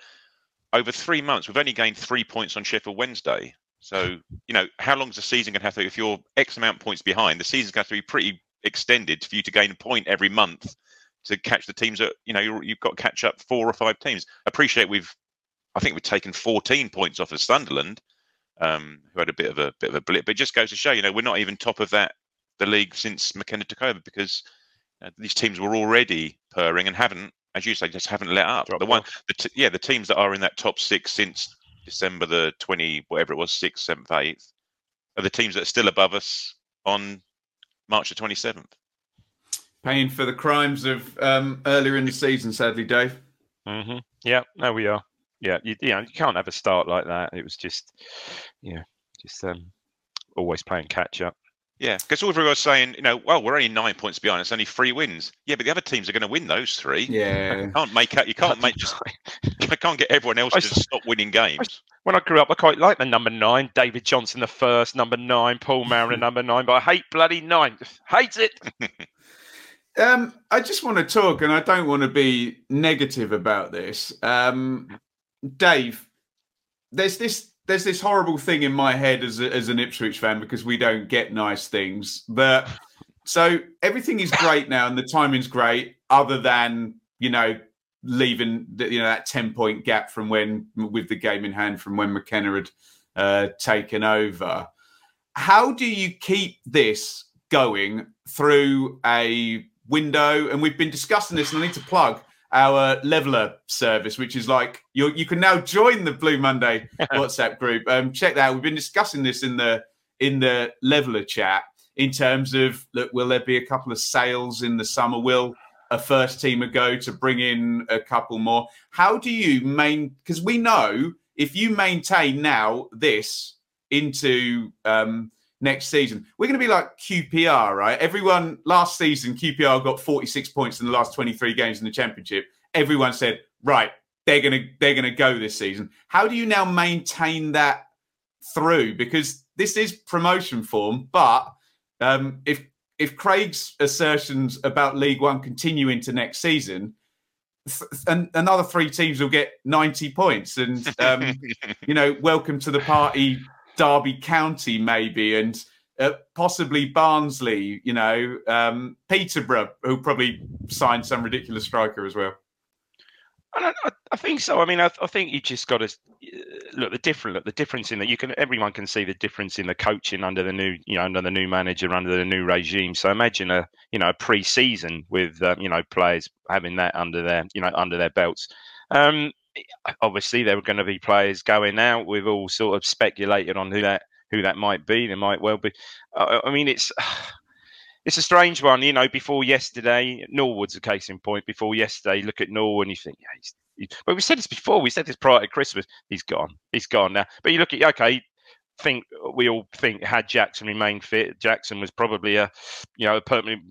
over three months, we've only gained three points on Sheffield Wednesday. So you know, how long is the season going to have to? If you're X amount of points behind, the season's going to have to be pretty extended for you to gain a point every month to catch the teams that you know you're, you've got to catch up four or five teams. Appreciate we've, I think we've taken 14 points off of Sunderland, um, who had a bit of a bit of a blip. But it just goes to show, you know, we're not even top of that the league since McKenna took over because uh, these teams were already purring and haven't, as you say, just haven't let up. Dropped the one, the t- yeah, the teams that are in that top six since December the 20, whatever it was, sixth, seventh, eighth, are the teams that are still above us on March the 27th. Paying for the crimes of um, earlier in the season, sadly, Dave. hmm Yeah, there we are. Yeah, you, you know, you can't have a start like that. It was just, yeah, just um, always playing catch up. Yeah, because all everyone's saying, you know, well, we're only nine points behind. It's only three wins. Yeah, but the other teams are going to win those three. Yeah, you can't make out. You can't make just. I can't get everyone else to just stop winning games. When I grew up, I quite liked the number nine, David Johnson the first, number nine, Paul Mariner number nine, but I hate bloody nine. Hate it. um, I just want to talk, and I don't want to be negative about this. Um, Dave, there's this there's this horrible thing in my head as, a, as an Ipswich fan because we don't get nice things. But so everything is great now and the timing's great, other than you know leaving the, you know that ten point gap from when with the game in hand from when McKenna had uh, taken over. How do you keep this going through a window? And we've been discussing this, and I need to plug our leveler service, which is like you you can now join the Blue Monday WhatsApp group. Um, check that out. We've been discussing this in the in the leveler chat in terms of look, will there be a couple of sales in the summer? Will a first teamer go to bring in a couple more? How do you main? Because we know if you maintain now this into um, next season. We're going to be like QPR, right? Everyone last season, QPR got 46 points in the last 23 games in the championship. Everyone said, right, they're going to they're going to go this season. How do you now maintain that through? Because this is promotion form, but um, if if Craig's assertions about League One continue into next season, and another three teams will get 90 points and um, you know welcome to the party Derby County, maybe, and uh, possibly Barnsley, you know, um, Peterborough, who probably signed some ridiculous striker as well. I, I, think so. I mean, I, I think you just got to uh, look the different. Look, the difference in that you can everyone can see the difference in the coaching under the new, you know, under the new manager, under the new regime. So imagine a, you know, a pre-season with, um, you know, players having that under their, you know, under their belts. Um, obviously there were going to be players going out. We've all sort of speculated on who that who that might be. There might well be. Uh, I mean, it's it's a strange one. You know, before yesterday, Norwood's a case in point. Before yesterday, look at Norwood and you think, yeah, he's, he, but we said this before. We said this prior to Christmas. He's gone. He's gone now. But you look at okay. Think we all think had Jackson remained fit, Jackson was probably a, you know, a permanent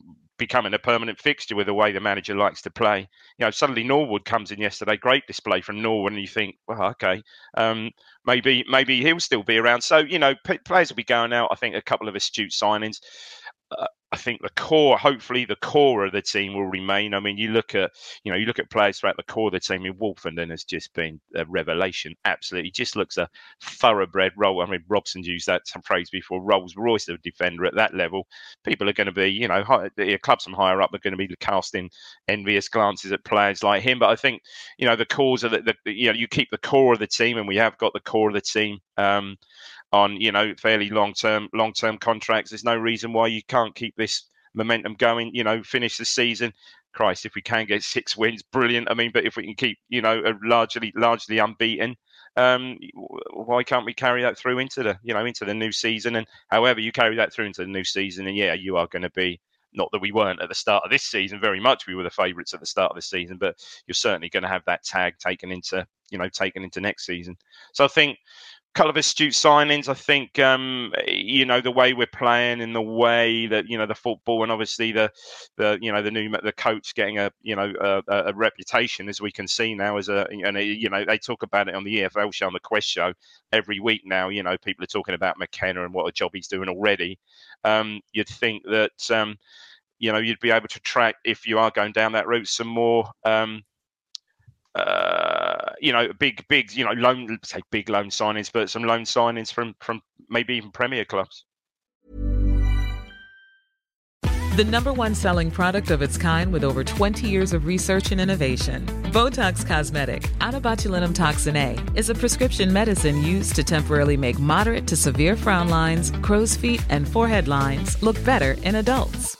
becoming a permanent fixture with the way the manager likes to play. You know, suddenly Norwood comes in yesterday, great display from Norwood, and you think, well, okay, um, maybe maybe he'll still be around. So you know, p- players will be going out. I think a couple of astute signings. Uh, I think the core, hopefully, the core of the team will remain. I mean, you look at, you know, you look at players throughout the core of the team. I mean, Woolfenden has just been a revelation. Absolutely, just looks a thoroughbred role. I mean, Robson used that phrase before. Rolls Royce of defender at that level. People are going to be, you know, high, the clubs from higher up are going to be casting envious glances at players like him. But I think, you know, the cores of the, the you know, you keep the core of the team, and we have got the core of the team. Um, on you know fairly long term long term contracts. There's no reason why you can't keep this momentum going. You know, finish the season. Christ, if we can get six wins, brilliant. I mean, but if we can keep you know largely largely unbeaten, um, why can't we carry that through into the you know into the new season? And however you carry that through into the new season, and yeah, you are going to be not that we weren't at the start of this season. Very much we were the favourites at the start of the season, but you're certainly going to have that tag taken into you know taken into next season. So I think couple of astute signings. I think um, you know the way we're playing and the way that you know the football and obviously the the you know the new the coach getting a you know a, a reputation as we can see now as a and you know they talk about it on the EFL show on the Quest show every week now. You know people are talking about McKenna and what a job he's doing already. Um, you'd think that. Um, you know, you'd be able to track if you are going down that route some more um, uh, you know, big, big, you know, loan, say big loan signings, but some loan signings from from maybe even Premier clubs. The number one selling product of its kind with over 20 years of research and innovation. Botox Cosmetic, onabotulinumtoxinA, is a prescription medicine used to temporarily make moderate to severe frown lines, crow's feet, and forehead lines look better in adults.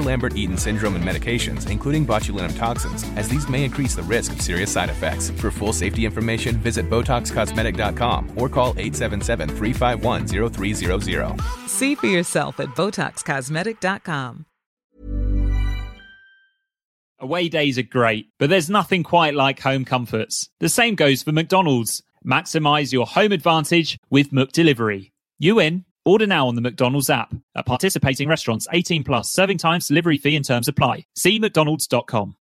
Lambert-Eaton syndrome and medications, including botulinum toxins, as these may increase the risk of serious side effects. For full safety information, visit BotoxCosmetic.com or call 877-351-0300. See for yourself at BotoxCosmetic.com. Away days are great, but there's nothing quite like home comforts. The same goes for McDonald's. Maximize your home advantage with McDelivery. You in? Order now on the McDonald's app. At participating restaurants, 18 plus, serving times, delivery fee and terms apply. See McDonald's.com.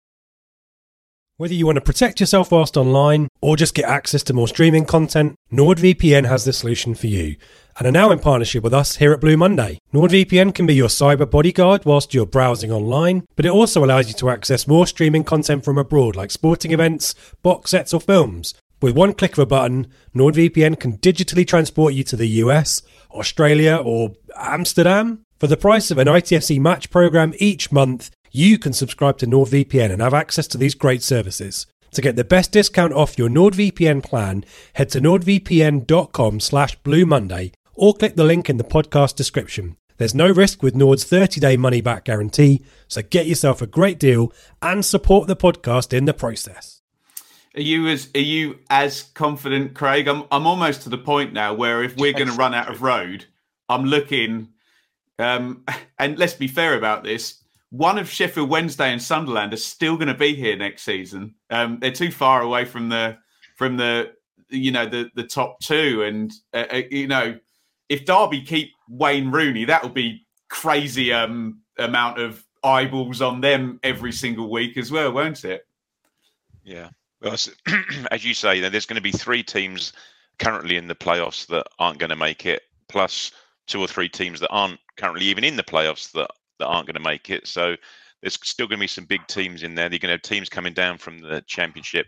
Whether you want to protect yourself whilst online or just get access to more streaming content, NordVPN has the solution for you and are now in partnership with us here at Blue Monday. NordVPN can be your cyber bodyguard whilst you're browsing online, but it also allows you to access more streaming content from abroad like sporting events, box sets, or films. With one click of a button, NordVPN can digitally transport you to the US, Australia, or Amsterdam. For the price of an ITFC match program each month, you can subscribe to NordVPN and have access to these great services. To get the best discount off your NordVPN plan, head to nordvpn.com slash Blue Monday or click the link in the podcast description. There's no risk with Nord's 30-day money-back guarantee, so get yourself a great deal and support the podcast in the process. Are you as are you as confident, Craig? I'm I'm almost to the point now where if we're going to run out of road, I'm looking. Um, and let's be fair about this. One of Sheffield Wednesday and Sunderland are still going to be here next season. Um, they're too far away from the from the you know the the top two, and uh, uh you know if Derby keep Wayne Rooney, that will be crazy um, amount of eyeballs on them every single week as well, won't it? Yeah. Well, as you say, there's going to be three teams currently in the playoffs that aren't going to make it, plus two or three teams that aren't currently even in the playoffs that, that aren't going to make it. So there's still going to be some big teams in there. They're going to have teams coming down from the championship.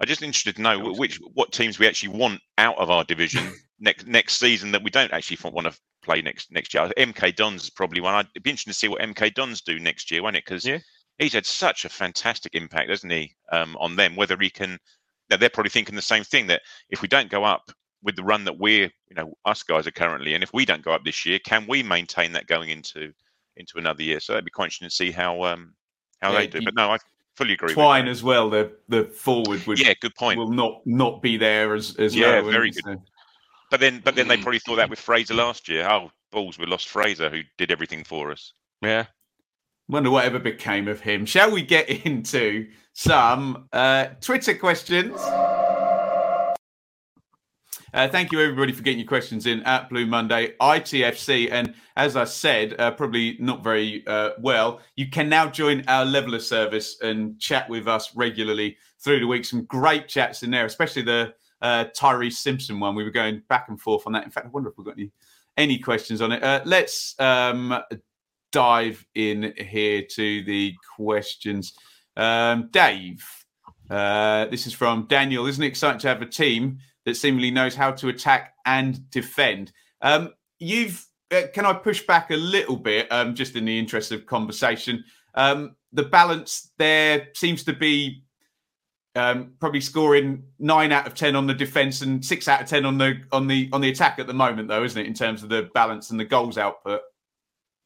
I'm just interested to know which what teams we actually want out of our division next next season that we don't actually want to play next next year. MK Dons is probably one. I'd be interested to see what MK Dons do next year, won't it? Because yeah he's had such a fantastic impact, hasn't he, um, on them? Whether he can, they're probably thinking the same thing that if we don't go up with the run that we're, you know, us guys are currently, and if we don't go up this year, can we maintain that going into into another year? So that'd be quite interesting to see how um, how yeah, they do. But no, I fully agree. Twine as well. The the forward would yeah, good point. Will not not be there as as yeah, well. very good. So. But then but then they probably thought that with Fraser last year. Oh, balls, we lost Fraser who did everything for us. Yeah, Wonder whatever became of him. Shall we get into some uh, Twitter questions? Uh, thank you, everybody, for getting your questions in at Blue Monday ITFC. And as I said, uh, probably not very uh, well, you can now join our leveler service and chat with us regularly through the week. Some great chats in there, especially the uh, Tyrese Simpson one. We were going back and forth on that. In fact, I wonder if we've got any any questions on it. Uh, let's um, dive in here to the questions. Um, Dave, uh, this is from Daniel. Isn't it exciting to have a team that seemingly knows how to attack and defend? Um, you've uh, can I push back a little bit, um, just in the interest of conversation? Um, the balance there seems to be um, probably scoring nine out of ten on the defense and six out of ten on the on the on the attack at the moment, though, isn't it? In terms of the balance and the goals output.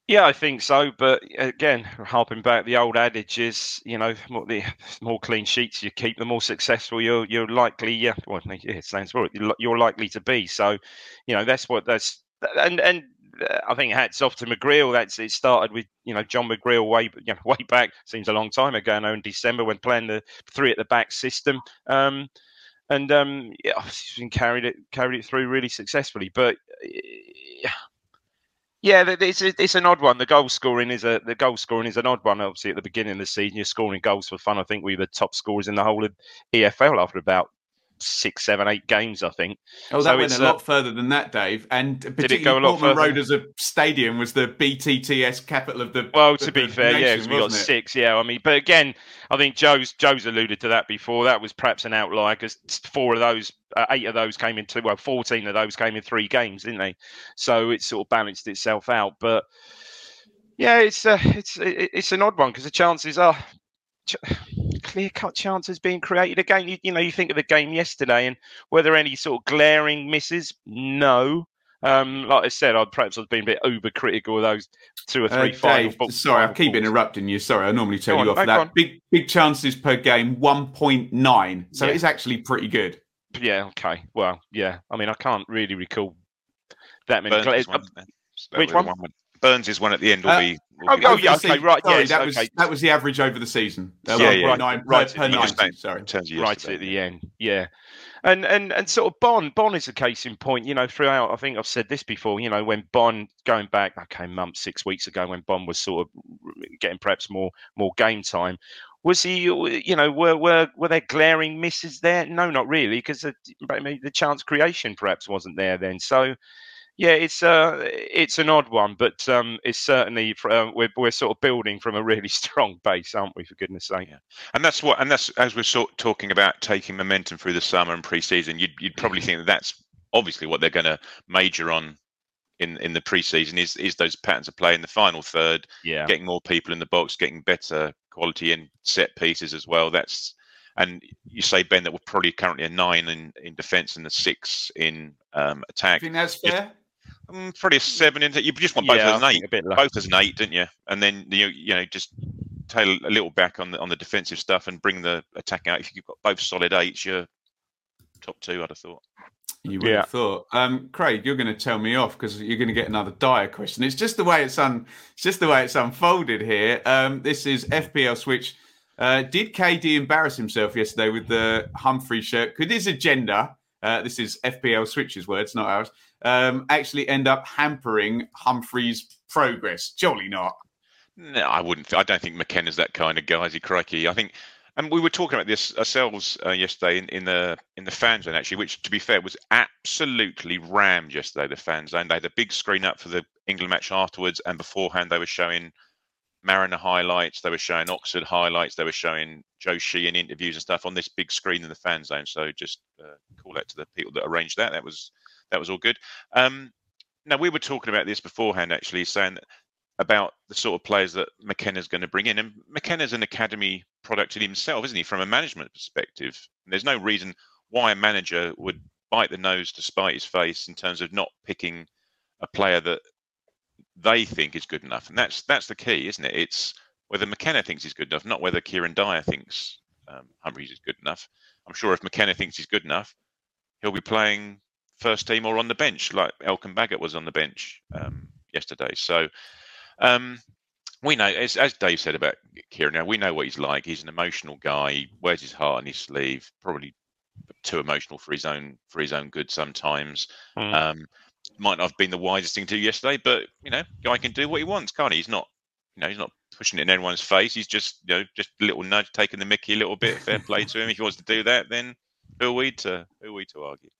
Yeah, I think so. But again, harping back, the old adage is, you know, more, the more clean sheets you keep, the more successful you're you're likely. Yeah, well, yeah, it stands for it. You're likely to be. So, you know, that's what that's and and uh, I think hats off to McGreal. That's it started with you know John McGreal way you know, way back. Seems a long time ago now in December when playing the three at the back system. Um, and um, yeah, he's been carried it carried it through really successfully. But yeah, it's it's an odd one. The goal scoring is a the goal scoring is an odd one. Obviously, at the beginning of the season, you're scoring goals for fun. I think we were top scorers in the whole of EFL after about six, seven, eight games, I think. Oh, that so went a lot uh, further than that, Dave. And particularly did it go a lot Portman further? Road as a stadium was the BTTS capital of the. Well, to be fair, nation, yeah, we got it? six. Yeah, I mean, but again, I think Joe's Joe's alluded to that before. That was perhaps an outlier because four of those, uh, eight of those came in two. Well, fourteen of those came in three games, didn't they? So it sort of balanced itself out, but. Yeah, it's uh, it's it's an odd one because the chances are clear cut chances being created again. You, you, know, you think of the game yesterday, and were there any sort of glaring misses? No. Um, like I said, I'd perhaps I've been a bit over critical of those two or uh, three uh, Dave, final, Sorry, I keep balls. interrupting you. Sorry, I normally tell you off for that. Big big chances per game, one point nine. So yeah. it's actually pretty good. Yeah. Okay. Well, yeah. I mean, I can't really recall that many. Burns one, which one? one? Burns' is one at the end will uh, be. Oh, oh yeah, okay, right. Sorry, yes, that okay. was that was the average over the season. Uh, yeah, yeah, right, nine, right, per, per sorry, right at the end. Yeah, and and and sort of Bonne. Bonne is a case in point. You know, throughout, I think I've said this before. You know, when Bonne going back, okay, months, six weeks ago, when Bonne was sort of getting perhaps more more game time. Was he, you know, were were were there glaring misses there? No, not really, because the, the chance creation perhaps wasn't there then. So, yeah, it's uh, it's an odd one, but um, it's certainly uh, we're we're sort of building from a really strong base, aren't we? For goodness' sake. Yeah. And that's what, and that's as we're sort of talking about taking momentum through the summer and pre-season. You'd you'd probably think that that's obviously what they're going to major on in in the pre-season is is those patterns of play in the final third. Yeah, getting more people in the box, getting better quality in set pieces as well. That's and you say Ben that we're probably currently a nine in, in defence and a six in um, attack. I think that's fair. Um, probably a seven. In you just want both yeah, as an eight, bit both as an eight, didn't you? And then you you know just tail a little back on the on the defensive stuff and bring the attack out. If you've got both solid eights, you're top two. I'd have thought. You would yeah. have thought, um, Craig. You're going to tell me off because you're going to get another dire question. It's just the way it's un, it's just the way it's unfolded here. Um, this is FPL switch. Uh, did KD embarrass himself yesterday with the Humphrey shirt? Could his agenda, uh, this is FPL switch's words, not ours, um, actually end up hampering Humphrey's progress? Jolly not. No, I wouldn't. I don't think McKenna's that kind of guy. Is he crikey? I think, and we were talking about this ourselves uh, yesterday in, in the in the fan zone actually, which to be fair was absolutely rammed yesterday. The fan zone they had a big screen up for the England match afterwards, and beforehand they were showing Mariner highlights, they were showing Oxford highlights, they were showing Joe Sheehan interviews and stuff on this big screen in the fan zone. So just uh, call out to the people that arranged that. That was that was all good. Um, now we were talking about this beforehand, actually, saying about the sort of players that McKenna's going to bring in, and McKenna's an academy product in himself, isn't he? From a management perspective, and there's no reason why a manager would bite the nose to spite his face in terms of not picking a player that they think is good enough, and that's that's the key, isn't it? It's whether McKenna thinks he's good enough, not whether Kieran Dyer thinks um, Humphreys is good enough. I'm sure if McKenna thinks he's good enough, he'll be playing first team or on the bench, like Elkan Baggott was on the bench um, yesterday. So um, we know, as, as, Dave said about Kieran, now we know what he's like. He's an emotional guy. He wears his heart on his sleeve. Probably too emotional for his own for his own good sometimes. Mm. Um, might not have been the wisest thing to do yesterday, but you know, guy can do what he wants, can't he? He's not, you know, he's not pushing it in anyone's face. He's just, you know, just a little nudge, taking the Mickey a little bit. Fair play to him. If he wants to do that, then who are we to who are we to argue?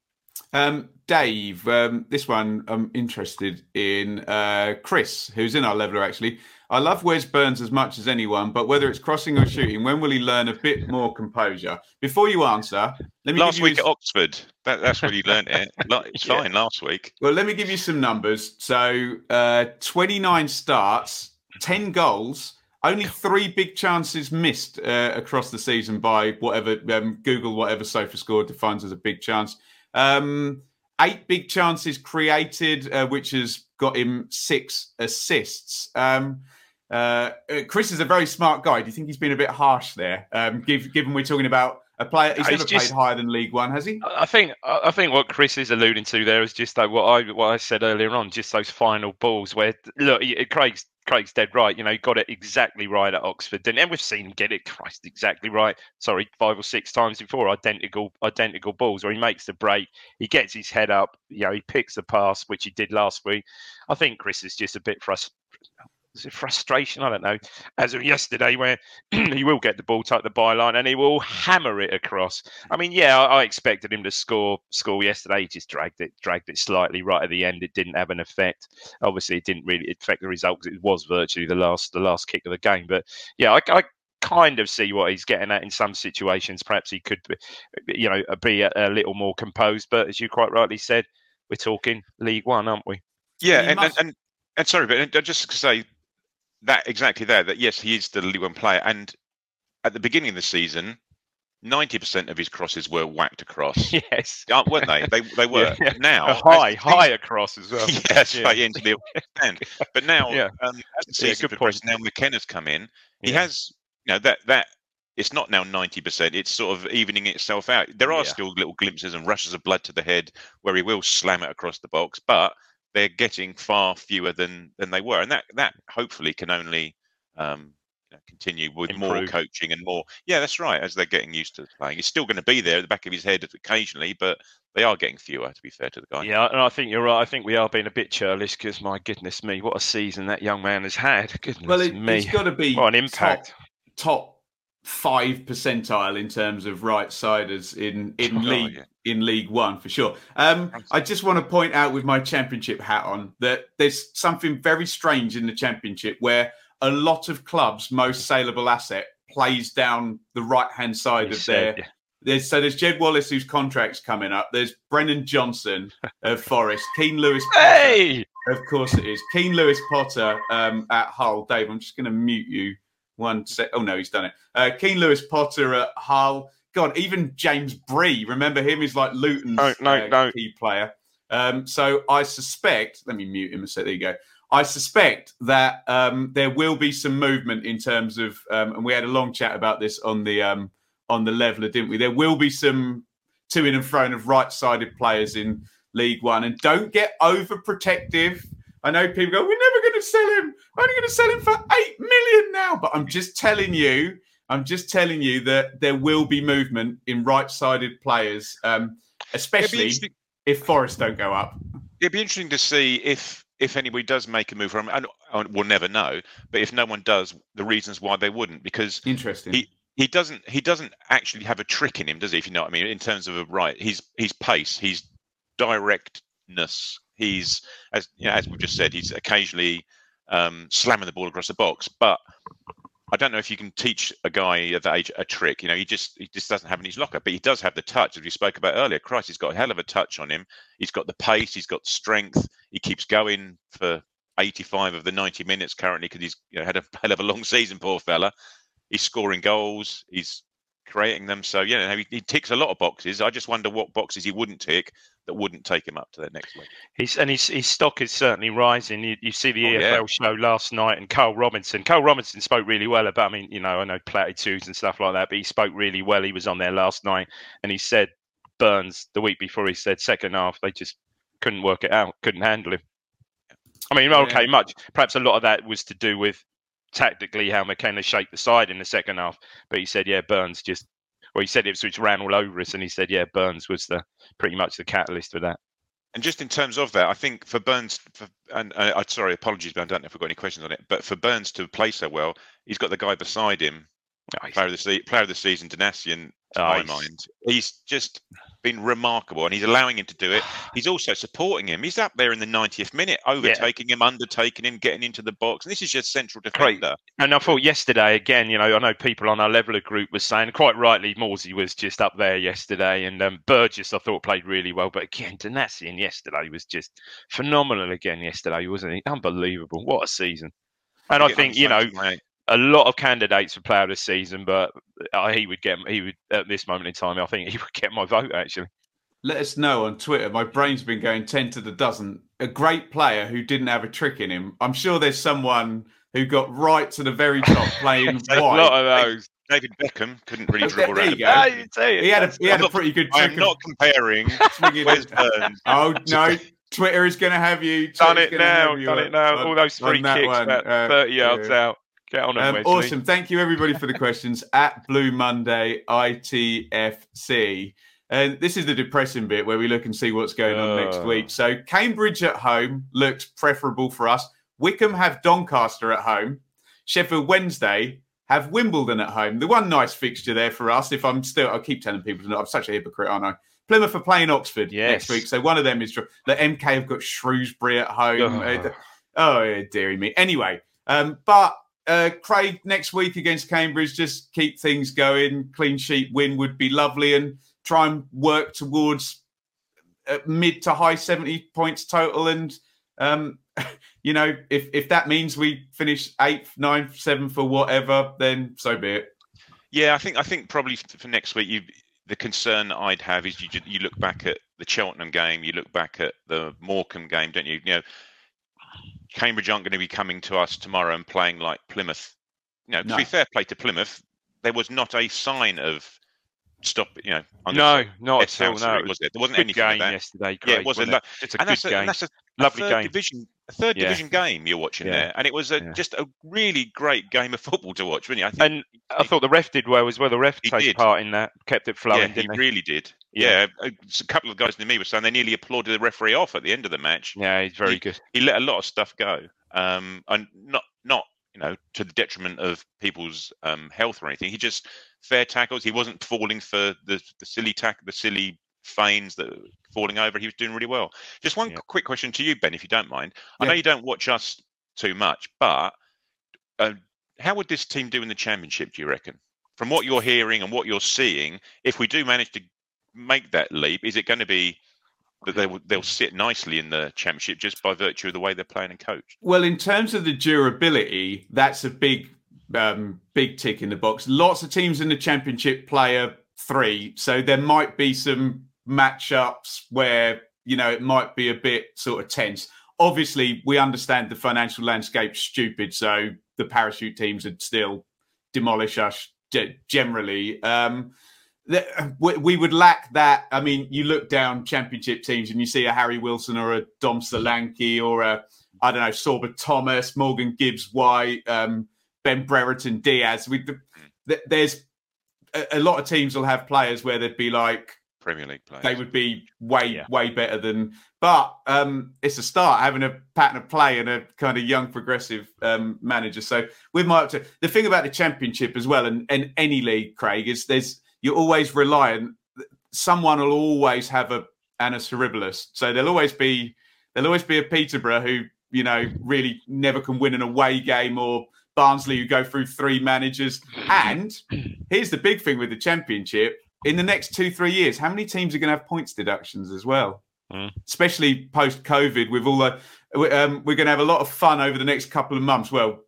Um, Dave, um, this one I'm interested in. Uh, Chris, who's in our leveler actually. I love Wes Burns as much as anyone, but whether it's crossing or shooting, when will he learn a bit more composure? Before you answer, let me last week at Oxford. That, that's when he learned it. It's yeah. fine last week. Well, let me give you some numbers. So, uh, 29 starts, 10 goals, only three big chances missed uh, across the season by whatever um, Google, whatever SofaScore defines as a big chance. Um, eight big chances created, uh, which has got him six assists. Um, uh, Chris is a very smart guy. Do you think he's been a bit harsh there? Um, given we're talking about a player, he's never just, played higher than League One, has he? I think I think what Chris is alluding to there is just like what I what I said earlier on, just those final balls where look, Craig's Craig's dead right. You know, he got it exactly right at Oxford, and we've seen him get it, Christ, exactly right. Sorry, five or six times before, identical, identical balls where he makes the break, he gets his head up, you know, he picks the pass, which he did last week. I think Chris is just a bit frustrated. Is it frustration? I don't know. As of yesterday, where he will get the ball tucked the byline and he will hammer it across. I mean, yeah, I, I, expected him to score score yesterday. He just dragged it, dragged it slightly right at the end. It didn't have an effect. Obviously, it didn't really affect the result because it was virtually the last the last kick of the game. But yeah, I, I kind of see what he's getting at in some situations. Perhaps he could, be, you know, be a, a little more composed. But as you quite rightly said, we're talking League One, aren't we? Yeah, and, must... and, and, and sorry, but I just to say that exactly there that yes, he is the League One player, and at the beginning of the season, ninety percent of his crosses were whacked across. Yes, weren't they? They they were. Yeah. Now a high high across as well. yes, yeah. right into the end. But now, yeah. um, as the season yeah, progressed, now McKenna's come in. He has, you know, that that it's not now 90%. It's sort of evening itself out. There are yeah. still little glimpses and rushes of blood to the head where he will slam it across the box, but they're getting far fewer than than they were, and that that hopefully can only um, you know, continue with Improve. more coaching and more. Yeah, that's right. As they're getting used to playing, he's still going to be there at the back of his head occasionally, but they are getting fewer. To be fair to the guy. Yeah, and I think you're right. I think we are being a bit churlish because my goodness me, what a season that young man has had. Goodness me. well, it, me, has got to be what an impact. Top, top five percentile in terms of right siders in in oh, league yeah. in League One for sure. Um, I just want to point out with my championship hat on that there's something very strange in the championship where a lot of clubs' most saleable asset plays down the right hand side you of said, their. Yeah. There's, so there's Jed Wallace whose contract's coming up. There's Brennan Johnson of Forest, Keane Lewis. Potter, hey, of course it is Keane Lewis Potter um, at Hull. Dave, I'm just going to mute you one sec. Oh no, he's done it. Uh, Keane Lewis Potter at Hull. God, even James Bree. Remember him? He's like Luton's no, no, uh, no. key player. Um, so I suspect. Let me mute him a sec. There you go. I suspect that um, there will be some movement in terms of, um, and we had a long chat about this on the um, on the leveler, didn't we? There will be some to in and fro of right-sided players in League One, and don't get overprotective I know people go, we're never to sell him. I'm only going to sell him for eight million now. But I'm just telling you, I'm just telling you that there will be movement in right-sided players, um, especially if Forest don't go up. It'd be interesting to see if if anybody does make a move from, and we'll never know. But if no one does, the reasons why they wouldn't, because interesting. He, he doesn't he doesn't actually have a trick in him, does he? If you know what I mean, in terms of a right, he's he's pace, he's directness, he's as you know, as we've just said, he's occasionally um, slamming the ball across the box. But I don't know if you can teach a guy of that age a trick. You know, he just he just doesn't have in his locker, but he does have the touch, as we spoke about earlier. Christ, he's got a hell of a touch on him. He's got the pace, he's got strength. He keeps going for 85 of the 90 minutes currently because he's you know, had a hell of a long season. Poor fella. He's scoring goals. He's creating them. So yeah, he, he, ticks a lot of boxes. I just wonder what boxes he wouldn't tick that wouldn't take him up to that next level. He's and his, his stock is certainly rising. You, you see the oh, EFL yeah. show last night, and Karl Robinson. Karl Robinson spoke really well about. I mean, you know, I know platitudes and stuff like that, but he spoke really well. He was on there last night, and he said Burns the week before. He said second half they just couldn't work it out, couldn't handle him. I mean, okay, yeah. much. Perhaps a lot of that was to do with tactically how McKenna shaped the side in the second half. But he said, yeah, Burns just, well, he said it Ipswich ran all over us, and he said, yeah, Burns was the pretty much the catalyst for that. And just in terms of that, I think for Burns, for, and uh, I'm sorry, apologies, but I don't know if we've got any questions on it. But for Burns to play so well, he's got the guy beside him, player of the player of the season, Donacien, my mind. He's just been remarkable, and he's allowing him to do it. He's also supporting him. He's up there in the 90th minute, overtaking yeah. him, undertaking him, getting into the box. And this is just central defender. And I thought yesterday, again, you know, I know people on our leveler group were saying quite rightly, Morsy was just up there yesterday, and um, Burgess I thought played really well. But again, Donacien yesterday was just phenomenal again yesterday, wasn't he? Unbelievable! What a season! And I think you know. Mate a lot of candidates for player of the season, but uh, he would get he would at this moment in time. I think he would get my vote actually. Let us know on Twitter. My brain's been going ten to the dozen. A great player who didn't have a trick in him. I'm sure there's someone who got right to the very top playing wide. A lot of those. David Beckham couldn't really dribble around. Ah, he had a he had a pretty good. I'm not comparing. Wes Burns. Oh no, Twitter is going to have you. Done it now. Done it now. All those free kicks about uh, 30 yards yeah. out. Get on um, Awesome. Thank you, everybody, for the questions at Blue Monday ITFC. And this is the depressing bit where we look and see what's going on uh. next week. So, Cambridge at home looks preferable for us. Wycombe have Doncaster at home. Sheffield Wednesday have Wimbledon at home. The one nice fixture there for us. If I'm still, I keep telling people. I'm such a hypocrite, aren't I? Plymouth are playing Oxford Yes. next week, so one of them is the MK have got Shrewsbury at home. Oh. Uh, Oh, dearie me. Anyway, um, but uh, Craig next week against Cambridge, just keep things going. Clean sheet win would be lovely, and try and work towards uh, mid to high seventy points total. And um, you know, if if that means we finish eighth, ninth, seventh, or whatever, then so be it. Yeah, I think I think probably for next week, you the concern I'd have is you you look back at the Cheltenham game, you look back at the Morecambe game, don't you? You know, Cambridge aren't going to be coming to us tomorrow and playing like Plymouth. You know, to No. be fair play to Plymouth, there was not a sign of stop. You know, I'm No, not at all. No, was there? There wasn't any game yesterday. Yeah, it was a wasn't lo- It's a and good that's a, game. and that's a, a Lovely third game. division, a third Yeah. division game you're watching Yeah. there, and it was a, Yeah. just a really great game of football to watch, wasn't it? I think And I thought the ref did well as well. The ref took part in that, kept it flowing, yeah, he he? really did. Yeah. A, a couple of guys near me were saying they nearly applauded the referee off at the end of the match. Yeah, he's very He- good. He let a lot of stuff go, um, and not not you know to the detriment of people's um, health or anything. He just fair tackles. He wasn't falling for the the silly tack, the silly feigns that falling over. He was doing really well. Just one Yeah. quick question to you, Ben, if you don't mind. I Yeah. know you don't watch us too much, but uh, how would this team do in the championship? Do you reckon? From what you're hearing and what you're seeing, if we do manage to make that leap, is it going to be that they will, they'll sit nicely in the championship just by virtue of the way they're playing and coached? Well, in terms of the durability, that's a big, um, big tick in the box. Lots of teams in the championship play a three, so there might be some matchups where you know it might be a bit sort of tense. Obviously, we understand the financial landscape's stupid, so the parachute teams would still demolish us generally. Um, we, we would lack that. I mean, you look down championship teams and you see a Harry Wilson or a Dom Solanke or a I don't know, Sorba Thomas, Morgan Gibbs White, um, Ben Brereton Diaz. We, there's a, a lot of teams will have players where they'd be like, Premier League players. they would be way, Yeah. way better than. But um, it's a start having a pattern of play and a kind of young, progressive um, manager. So with might have to. The thing about the championship as well, and, and any league, Craig, is there's you're always reliant. Someone will always have a Annus Horribilis. So there'll always be there'll always be a Peterborough who you know really never can win an away game or Barnsley who go through three managers. And here's the big thing with the championship: in the next two three years, how many teams are going to have points deductions as well? Mm. Especially post COVID, with all the um, we're going to have a lot of fun over the next couple of months. Well,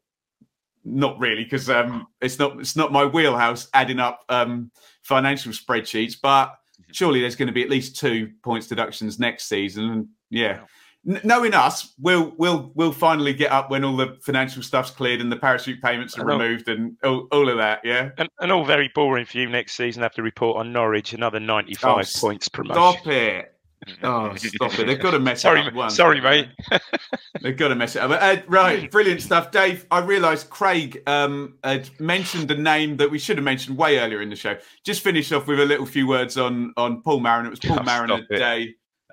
not really, because um, it's not it's not my wheelhouse adding up um, financial spreadsheets. But surely there's going to be at least two points deductions next season. And yeah, N- knowing us, we'll we'll we'll finally get up when all the financial stuff's cleared and the parachute payments are removed and all, all of that. Yeah. And, and all very boring for you next season. Have to report on Norwich, another 95 Oh, s- points promotion. Stop it. Oh, stop it. They've got to mess Sorry, it up once. sorry, mate. They've got to mess it up. Uh, right, brilliant stuff. Dave, I realised Craig um, had mentioned a name that we should have mentioned way earlier in the show. Just finish off with a little few words on on Paul Mariner. It was Paul Oh, Marin stop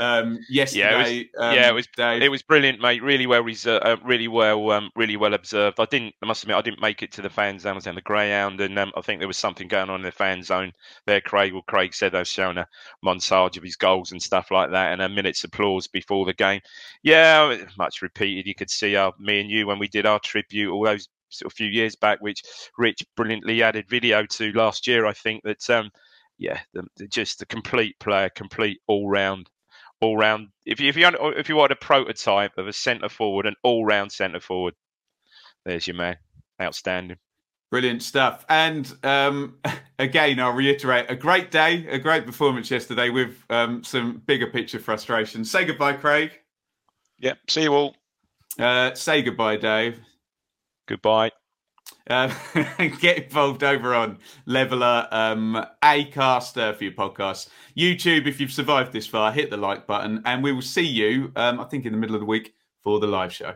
a it. day um, yesterday. um, yeah, it was- Dave. It was brilliant, mate. Really well, reser- uh, really well, um, really well observed. I didn't, I must admit, I didn't make it to the fan zone. I was in the Greyhound, and um, I think there was something going on in the fan zone there. Craig, well, Craig said they've shown a montage of his goals and stuff like that, and a minute's applause before the game. Yeah, much repeated. You could see our me and you when we did our tribute all those sort of few years back, which Rich brilliantly added video to last year. I think that, um, yeah, the, the- just a complete player, complete all round all round. If you if you if you want a prototype of a centre forward, an all round centre forward, there's your man. Outstanding. Brilliant stuff. And um, again, I'll reiterate a great day, a great performance yesterday with um, some bigger picture frustrations. Say goodbye, Craig. Yep. see you all. Uh, say goodbye, Dave. Goodbye. Um, get involved over on Leveler, um, Acaster for your podcast. YouTube, if you've survived this far, hit the like button, and we will see you, um, I think, in the middle of the week for the live show.